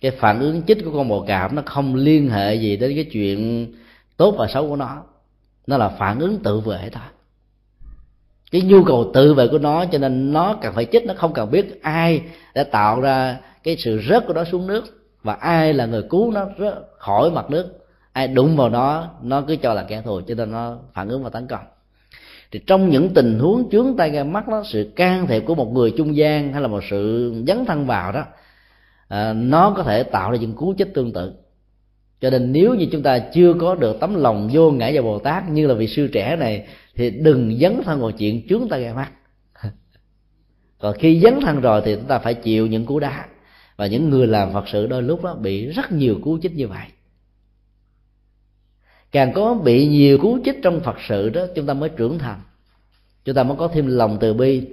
Cái phản ứng chích của con bò cạp nó không liên hệ gì đến cái chuyện tốt và xấu của nó. Nó là phản ứng tự vệ thôi. Cái nhu cầu tự vệ của nó, cho nên nó cần phải chích, nó không cần biết ai đã tạo ra cái sự rớt của nó xuống nước và ai là người cứu nó khỏi mặt nước ai đụng vào nó nó cứ cho là kẻ thù cho nên nó phản ứng và tấn công. Thì trong những tình huống chướng tay gai mắt đó sự can thiệp của một người trung gian hay là một sự dấn thân vào đó à, nó có thể tạo ra những cú chết tương tự. Cho nên nếu như chúng ta chưa có được tấm lòng vô ngã và bồ tát như là vị sư trẻ này thì đừng dấn thân vào chuyện chướng tay gai mắt. Còn khi dấn thân rồi thì chúng ta phải chịu những cú đá và những người làm phật sự đôi lúc đó bị rất nhiều cú chích như vậy. Càng có bị nhiều cú chích trong phật sự đó chúng ta mới trưởng thành. Chúng ta mới có thêm lòng từ bi.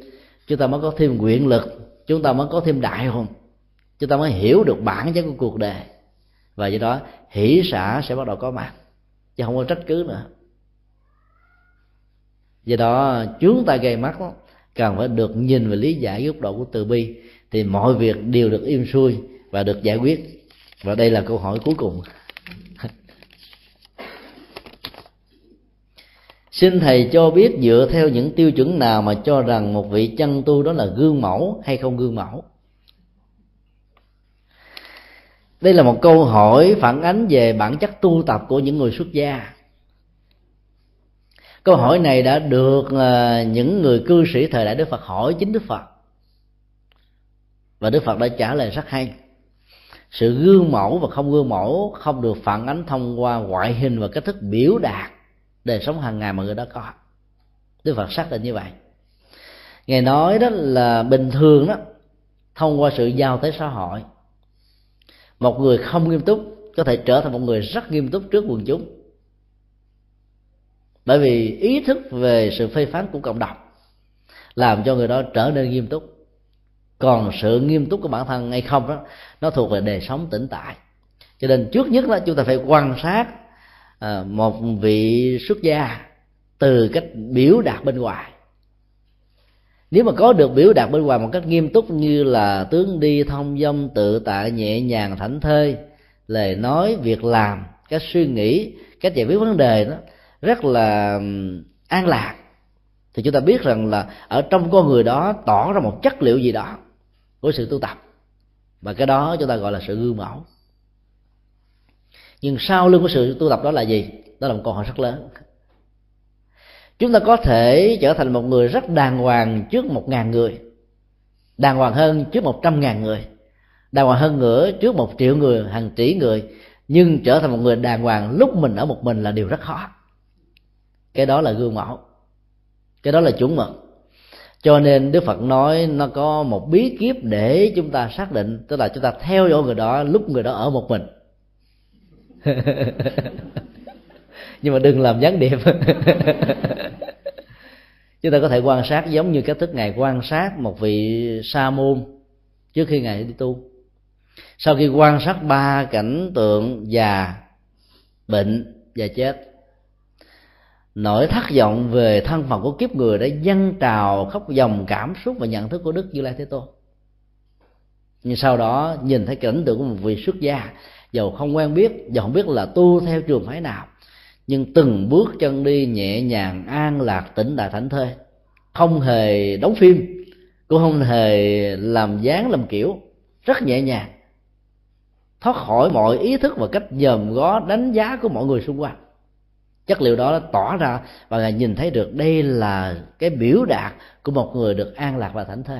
Chúng ta mới có thêm nguyện lực. Chúng ta mới có thêm đại hùng. Chúng ta mới hiểu được bản chất của cuộc đời. Và do đó hỷ xả sẽ bắt đầu có mặt. Chứ không có trách cứ nữa. Do đó chúng ta gây mắt đó, cần phải được nhìn và lý giải góc độ của từ bi thì mọi việc đều được im xuôi và được giải quyết. Và đây là câu hỏi cuối cùng. Xin thầy cho biết dựa theo những tiêu chuẩn nào mà cho rằng một vị chân tu đó là gương mẫu hay không gương mẫu? Đây là một câu hỏi phản ánh về bản chất tu tập của những người xuất gia. Câu hỏi này đã được à, những người cư sĩ thời đại đức phật hỏi chính đức phật và đức phật đã trả lời rất hay. Sự gương mẫu và không gương mẫu không được phản ánh thông qua ngoại hình và cách thức biểu đạt đời sống hàng ngày mà người đó có. Đức phật xác định như vậy. Ngài nói đó là bình thường đó, thông qua sự giao tế xã hội. Một người không nghiêm túc có thể trở thành một người rất nghiêm túc trước quần chúng. Bởi vì ý thức về sự phê phán của cộng đồng làm cho người đó trở nên nghiêm túc còn sự nghiêm túc của bản thân hay không đó nó thuộc về đời sống tĩnh tại. Cho nên trước nhất là chúng ta phải quan sát à, một vị xuất gia từ cách biểu đạt bên ngoài. Nếu mà có được biểu đạt bên ngoài một cách nghiêm túc như là tướng đi thông dong tự tại nhẹ nhàng thảnh thơi lời nói việc làm cách suy nghĩ cách giải quyết vấn đề đó rất là an lạc thì chúng ta biết rằng là ở trong con người đó tỏ ra một chất liệu gì đó của sự tu tập. Và cái đó chúng ta gọi là sự gương mẫu. Nhưng sau lưng của sự tu tập đó là gì? Đó là một câu hỏi rất lớn. Chúng ta có thể trở thành một người rất đàng hoàng trước một ngàn người. Đàng hoàng hơn trước một trăm ngàn người. Đàng hoàng hơn nữa trước một triệu người, hàng tỷ người. Nhưng trở thành một người đàng hoàng lúc mình ở một mình là điều rất khó. Cái đó là gương mẫu. Cái đó là chuẩn mực cho nên đức phật nói nó có một bí kíp để chúng ta xác định, tức là chúng ta theo dõi người đó lúc người đó ở một mình. Nhưng mà đừng làm gián điệp. Chúng ta có thể quan sát giống như cách thức ngài quan sát một vị sa môn trước khi ngài đi tu. Sau khi quan sát ba cảnh tượng già bệnh và chết nỗi thất vọng về thân phận của kiếp người đã dâng trào khóc dòng cảm xúc và nhận thức của đức như lai thế tôn. Nhưng sau đó, nhìn thấy cảnh tượng của một vị xuất gia dầu không quen biết dầu không biết là tu theo trường phái nào, nhưng từng bước chân đi nhẹ nhàng, an lạc tĩnh đại thảnh thơi không hề đóng phim, cũng không hề làm dáng làm kiểu, rất nhẹ nhàng. Thoát khỏi mọi ý thức và cách dòm ngó đánh giá của mọi người xung quanh chất liệu đó tỏ ra và ngài nhìn thấy được đây là cái biểu đạt của một người được an lạc và thảnh thơi.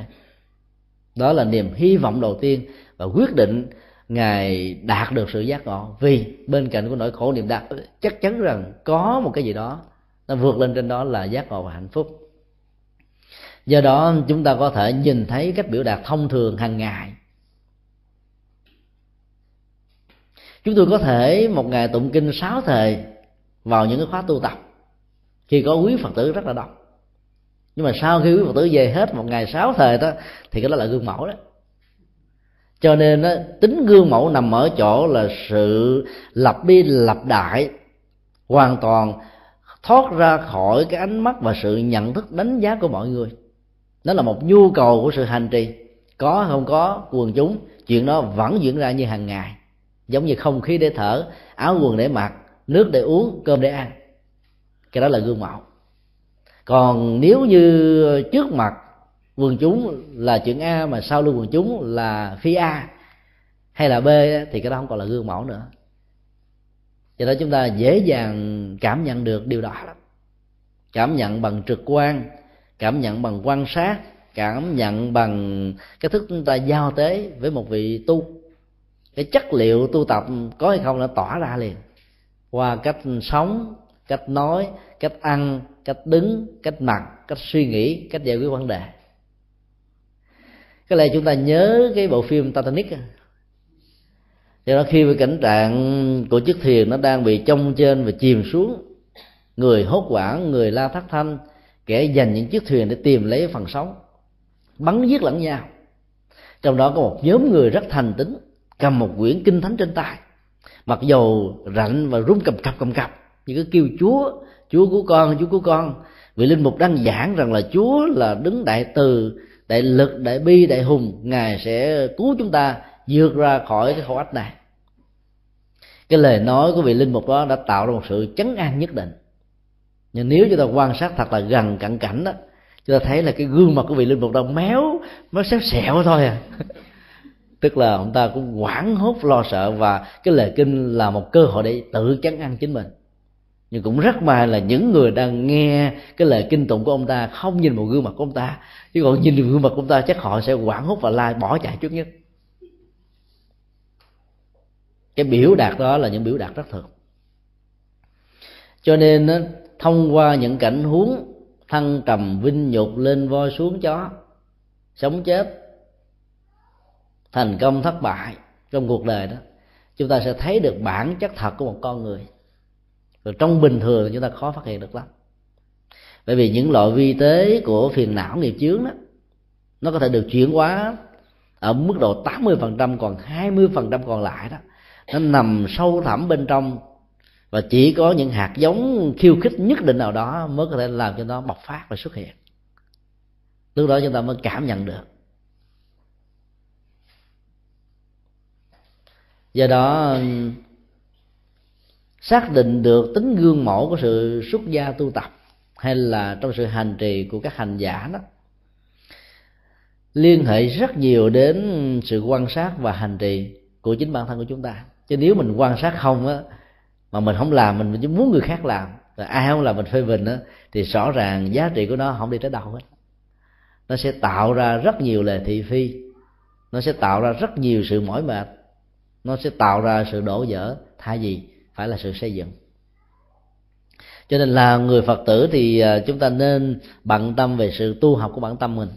Đó là niềm hy vọng đầu tiên và quyết định ngài đạt được sự giác ngộ. Vì bên cạnh của nỗi khổ niềm đau, chắc chắn rằng có một cái gì đó nó vượt lên trên đó là giác ngộ và hạnh phúc. Do đó, chúng ta có thể nhìn thấy cách biểu đạt thông thường hàng ngày. Chúng tôi có thể một ngày tụng kinh sáu thời vào những cái khóa tu tập. Khi có quý phật tử rất là đông. Nhưng mà sau khi quý phật tử về hết một ngày sáu thời đó thì cái đó là gương mẫu đó. Cho nên đó, tính gương mẫu nằm ở chỗ là sự lập đi lập đại hoàn toàn thoát ra khỏi cái ánh mắt và sự nhận thức đánh giá của mọi người. Nó là một nhu cầu của sự hành trì. Có không có quần chúng chuyện đó vẫn diễn ra như hàng ngày. Giống như không khí để thở áo quần để mặc nước để uống, cơm để ăn. Cái đó là gương mẫu. Còn nếu như trước mặt quần chúng là chuyện a mà sau lưng quần chúng là phi a hay là b thì cái đó không còn là gương mẫu nữa. Cho đó chúng ta dễ dàng cảm nhận được điều đó lắm. Cảm nhận bằng trực quan, cảm nhận bằng quan sát, cảm nhận bằng cái thức chúng ta giao tế với một vị tu. Cái chất liệu tu tập có hay không là tỏa ra liền qua cách sống, cách nói, cách ăn, cách đứng, cách mặc cách suy nghĩ, cách giải quyết vấn đề. Cái này chúng ta nhớ cái bộ phim Titanic do đó khi với cảnh trạng của chiếc thuyền nó đang bị trông trên và chìm xuống, người hốt hoảng, người la thất thanh, kẻ dành những chiếc thuyền để tìm lấy phần sống, bắn giết lẫn nhau. Trong đó có một nhóm người rất thành tính cầm một quyển kinh thánh trên tay mặc dầu rảnh và rung cầm cập cầm cập, nhưng cứ kêu chúa chúa của con, chúa của con. Vị linh mục đang giảng rằng là chúa là đứng đại từ, đại lực, đại bi, đại hùng. Ngài sẽ cứu chúng ta vượt ra khỏi cái khổ ách này. Cái lời nói của vị linh mục đó đã tạo ra một sự chấn an nhất định. Nhưng nếu chúng ta quan sát thật là gần cận cảnh đó, chúng ta thấy là cái gương mặt của vị linh mục đó méo nó xéo xẹo thôi à tức là ông ta cũng hoảng hốt, lo sợ và cái lời kinh là một cơ hội để tự chấn an chính mình. Nhưng cũng rất may là những người đang nghe cái lời kinh tụng của ông ta không nhìn vào gương mặt của ông ta. Chứ còn nhìn vào gương mặt của ông ta chắc họ sẽ hoảng hốt và la bỏ chạy trước nhất. Cái biểu đạt đó là những biểu đạt rất thường. Cho nên thông qua những cảnh huống thăng trầm vinh nhục lên voi xuống chó, sống chết thành công thất bại trong cuộc đời đó, chúng ta sẽ thấy được bản chất thật của một con người. Rồi trong bình thường chúng ta khó phát hiện được lắm. Bởi vì những loại vi tế của phiền não nghiệp chướng đó, nó có thể được chuyển hóa ở mức độ 80% còn 20% còn lại đó, nó nằm sâu thẳm bên trong. Và chỉ có những hạt giống khiêu khích nhất định nào đó mới có thể làm cho nó bộc phát và xuất hiện. Lúc đó chúng ta mới cảm nhận được. Do đó, xác định được tính gương mẫu của sự xuất gia tu tập hay là trong sự hành trì của các hành giả đó, liên hệ rất nhiều đến sự quan sát và hành trì của chính bản thân của chúng ta. Chứ nếu mình quan sát không á, mà mình không làm, mình chỉ muốn người khác làm rồi ai không làm mình phê bình á, thì rõ ràng giá trị của nó không đi tới đâu hết. Nó sẽ tạo ra rất nhiều lời thị phi, nó sẽ tạo ra rất nhiều sự mỏi mệt nó sẽ tạo ra sự đổ vỡ. Thay vì phải là sự xây dựng. Cho nên là người phật tử thì à, chúng ta nên bận tâm về sự tu học của bản tâm mình.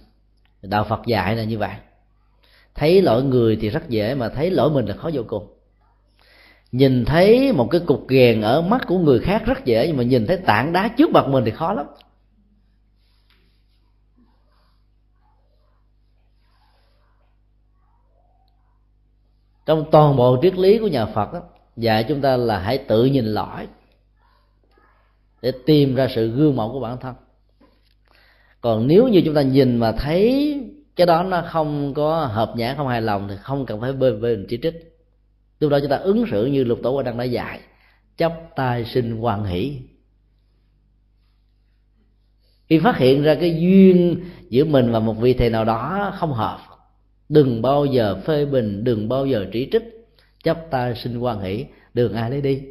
Đạo phật dạy là như vậy. Thấy lỗi người thì rất dễ, mà thấy lỗi mình là khó vô cùng. Nhìn thấy một cái cục ghèn ở mắt của người khác rất dễ, nhưng mà nhìn thấy tảng đá trước mặt mình thì khó lắm. Trong toàn bộ triết lý của nhà phật đó, dạy chúng ta là hãy tự nhìn lõi để tìm ra sự gương mẫu của bản thân. Còn nếu như chúng ta nhìn mà thấy cái đó nó không có hợp nhãn không hài lòng thì không cần phải bên bên chỉ trích. Lúc đó chúng ta ứng xử như lục tổ quan đã dạy chấp tay sinh quan hỷ. Khi phát hiện ra cái duyên giữa mình và một vị thầy nào đó không hợp đừng bao giờ phê bình, đừng bao giờ chỉ trích. Chấp tay sinh quan hỷ, đường ai lấy đi?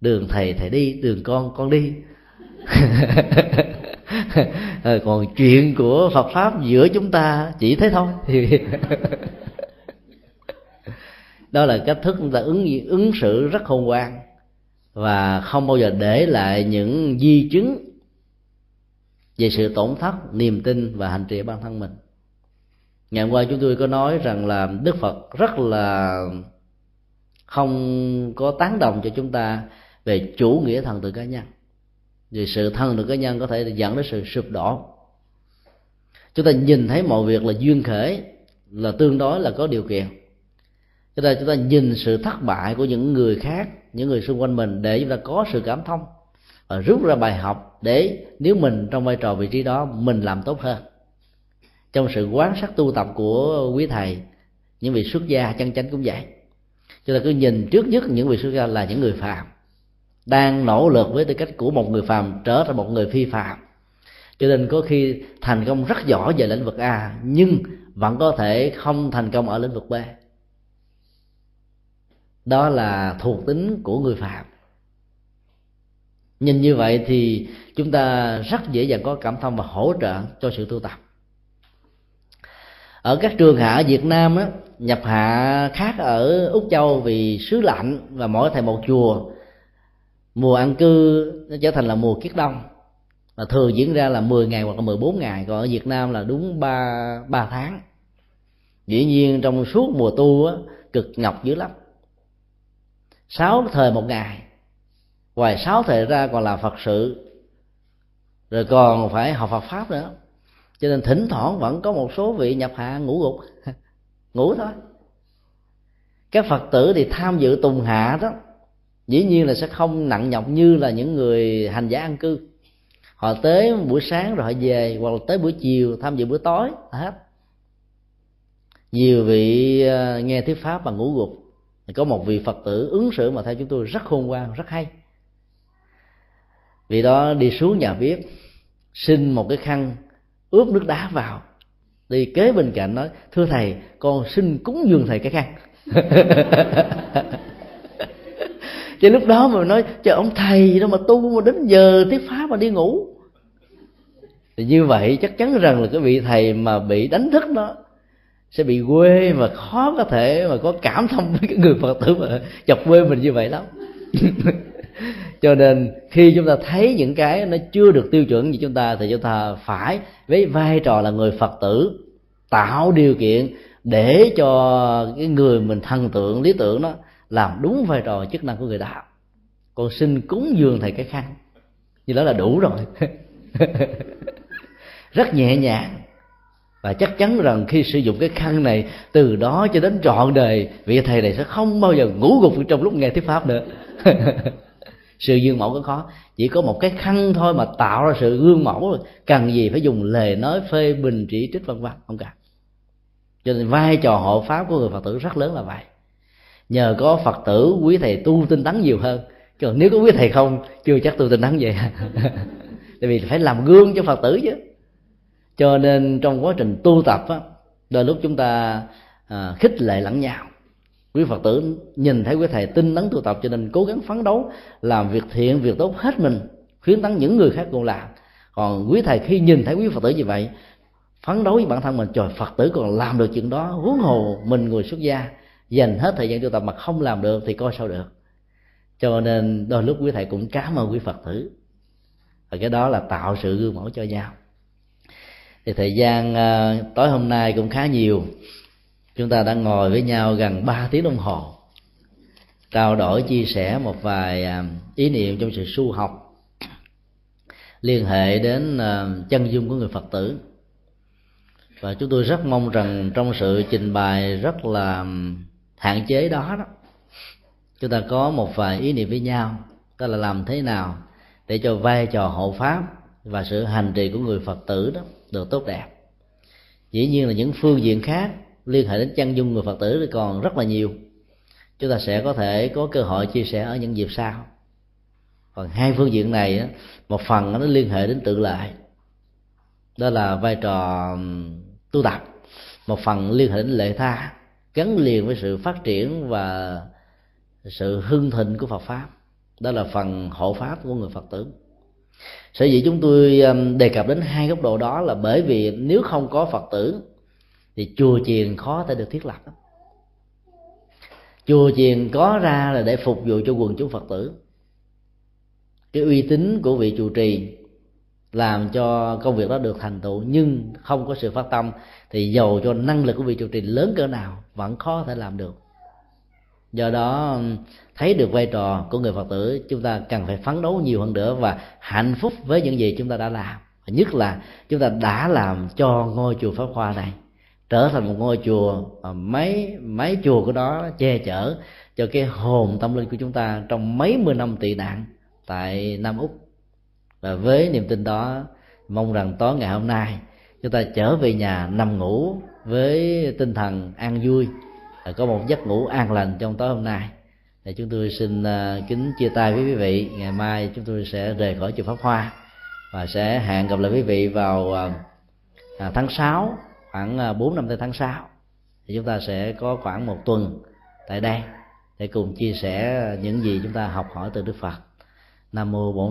Đường thầy thầy đi, đường con con đi. Ờ, còn chuyện của Phật pháp giữa chúng ta chỉ thế thôi. Đó là cách thức chúng ta ứng ứng xử rất khôn ngoan và không bao giờ để lại những di chứng về sự tổn thất, niềm tin và hành trì bản thân mình ngày hôm qua chúng tôi có nói rằng là đức phật rất là không có tán đồng cho chúng ta về chủ nghĩa thần tự cá nhân. Vì sự thân tự cá nhân có thể dẫn đến sự sụp đổ. Chúng ta nhìn thấy mọi việc là duyên khởi là tương đối, là có điều kiện. Cho nên chúng ta nhìn sự thất bại của những người khác, những người xung quanh mình để chúng ta có sự cảm thông và rút ra bài học để nếu mình trong vai trò vị trí đó, mình làm tốt hơn trong sự quán sát tu tập của quý thầy, những vị xuất gia chân chánh cũng vậy. Chúng ta cứ nhìn trước nhất những vị xuất gia là những người phàm, đang nỗ lực với tư cách của một người phàm trở thành một người phi phàm. Cho nên có khi thành công rất giỏi về lĩnh vực a, nhưng vẫn có thể không thành công ở lĩnh vực b. Đó là thuộc tính của người phạm nhìn như vậy thì chúng ta rất dễ dàng có cảm thông và hỗ trợ cho sự tu tập ở các trường hạ ở Việt Nam á, nhập hạ khác ở Úc Châu vì xứ lạnh và mỗi thầy một chùa. Mùa ăn cư nó trở thành là mùa kiết đông và thường diễn ra là 10 ngày hoặc là 14 ngày còn ở Việt Nam là đúng 3, 3 tháng. Dĩ nhiên trong suốt mùa tu á, cực nhọc dữ lắm. Sáu thời một ngày ngoài sáu thời ra còn là phật sự rồi còn phải học phật pháp nữa cho nên thỉnh thoảng vẫn có một số vị nhập hạ ngủ gục ngủ thôi. Các phật tử thì tham dự tùng hạ đó, dĩ nhiên là sẽ không nặng nhọc như là những người hành giả ăn cư. Họ tới buổi sáng rồi họ về, hoặc là tới buổi chiều tham dự buổi tối hết. Nhiều vị ờ, nghe thuyết pháp mà ngủ gục có một vị phật tử ứng xử mà theo chúng tôi rất khôn ngoan, rất hay. Vì đó đi xuống nhà bếp, xin một cái khăn ướp nước đá vào. Đi kế bên cạnh nói, thưa thầy, con xin cúng dường thầy cái khăn chứ lúc đó mà nói cho ông thầy, đâu mà tu mà đến giờ tiết pháp mà đi ngủ. Thì như vậy chắc chắn rằng là cái vị thầy mà bị đánh thức đó sẽ bị quê mà khó có thể mà có cảm thông với cái người phật tử mà chọc quê mình như vậy lắm. cho nên, khi chúng ta thấy những cái nó chưa được tiêu chuẩn như chúng ta, thì chúng ta phải với vai trò là người phật tử, tạo điều kiện để cho cái người mình thần tượng, lý tưởng đó làm đúng vai trò chức năng của người đạo. Còn xin cúng dường thầy cái khăn. Như đó là đủ rồi. Rất nhẹ nhàng. Và chắc chắn rằng khi sử dụng cái khăn này, từ đó cho đến trọn đời, vị thầy này sẽ không bao giờ ngủ gục trong lúc nghe thuyết pháp nữa. sự gương mẫu có khó. Chỉ có một cái khăn thôi mà tạo ra sự gương mẫu cần gì phải dùng lời nói phê bình chỉ trích vân vân? Không cả cho nên vai trò hộ pháp của người phật tử rất lớn là vậy. Nhờ có phật tử quý thầy tu tinh tấn nhiều hơn. Còn nếu có quý thầy không chưa chắc tu tinh tấn vậy. Tại vì phải làm gương cho phật tử chứ. Cho nên trong quá trình tu tập á đôi lúc chúng ta à, khích lệ lẫn nhau quý phật tử nhìn thấy quý thầy tinh tấn tu tập cho nên cố gắng phấn đấu, làm việc thiện, việc tốt hết mình, khuyến tấn những người khác cùng làm. Còn quý thầy khi nhìn thấy quý phật tử như vậy, phấn đấu với bản thân mình, trời, phật tử còn làm được chuyện đó, huống hồ mình người xuất gia, dành hết thời gian tu tập mà không làm được thì coi sao được. Cho nên đôi lúc quý thầy cũng cảm ơn quý phật tử. Và cái đó là tạo sự gương mẫu cho nhau. Thì thời gian à, tối hôm nay cũng khá nhiều chúng ta đã ngồi với nhau gần 3 tiếng đồng hồ. Trao đổi chia sẻ một vài à, ý niệm trong sự su học. Liên hệ đến à, chân dung của người phật tử. Và chúng tôi rất mong rằng trong sự trình bày rất là à, hạn chế đó đó, chúng ta có một vài ý niệm với nhau. Đó là làm thế nào để cho vai trò hộ pháp và sự hành trì của người phật tử đó được tốt đẹp. Dĩ nhiên là những phương diện khác liên hệ đến chân dung người phật tử thì còn rất là nhiều. Chúng ta sẽ có thể có cơ hội chia sẻ ở những dịp sau. Còn hai phương diện này một phần nó liên hệ đến tự lợi. Đó là vai trò tu tập. Một phần liên hệ đến lệ tha, gắn liền với sự phát triển và sự hưng thịnh của Phật pháp. Đó là phần hộ pháp của người Phật tử. Sở dĩ chúng tôi đề cập đến hai góc độ đó là bởi vì nếu không có Phật tử thì chùa chiền khó thể được thiết lập. Chùa chiền có ra là để phục vụ cho quần chúng Phật tử. Cái uy tín của vị trụ trì làm cho công việc đó được thành tựu, nhưng không có sự phát tâm, thì dầu cho năng lực của vị trụ trì lớn cỡ nào vẫn khó thể làm được. Do đó, thấy được vai trò của người phật tử, chúng ta cần phải phấn đấu nhiều hơn nữa và hạnh phúc với những gì chúng ta đã làm. Nhất là chúng ta đã làm cho ngôi chùa pháp hoa này trở thành một ngôi chùa mà mấy mấy chùa của đó che chở cho cái hồn tâm linh của chúng ta trong mấy mươi năm tị nạn tại nam úc. Và với niềm tin đó, mong rằng tối ngày hôm nay, chúng ta trở về nhà nằm ngủ với tinh thần an vui có một giấc ngủ an lành trong tối hôm nay. Thì chúng tôi xin à, kính chia tay với quý vị. Ngày mai chúng tôi sẽ rời khỏi chùa pháp hoa và sẽ hẹn gặp lại quý vị vào à, à, tháng 6 khoảng ờ, 4 năm tới tháng 6 thì chúng ta sẽ có khoảng một tuần tại đây để cùng chia sẻ những gì chúng ta học hỏi từ Đức Phật. Nam mô Bổn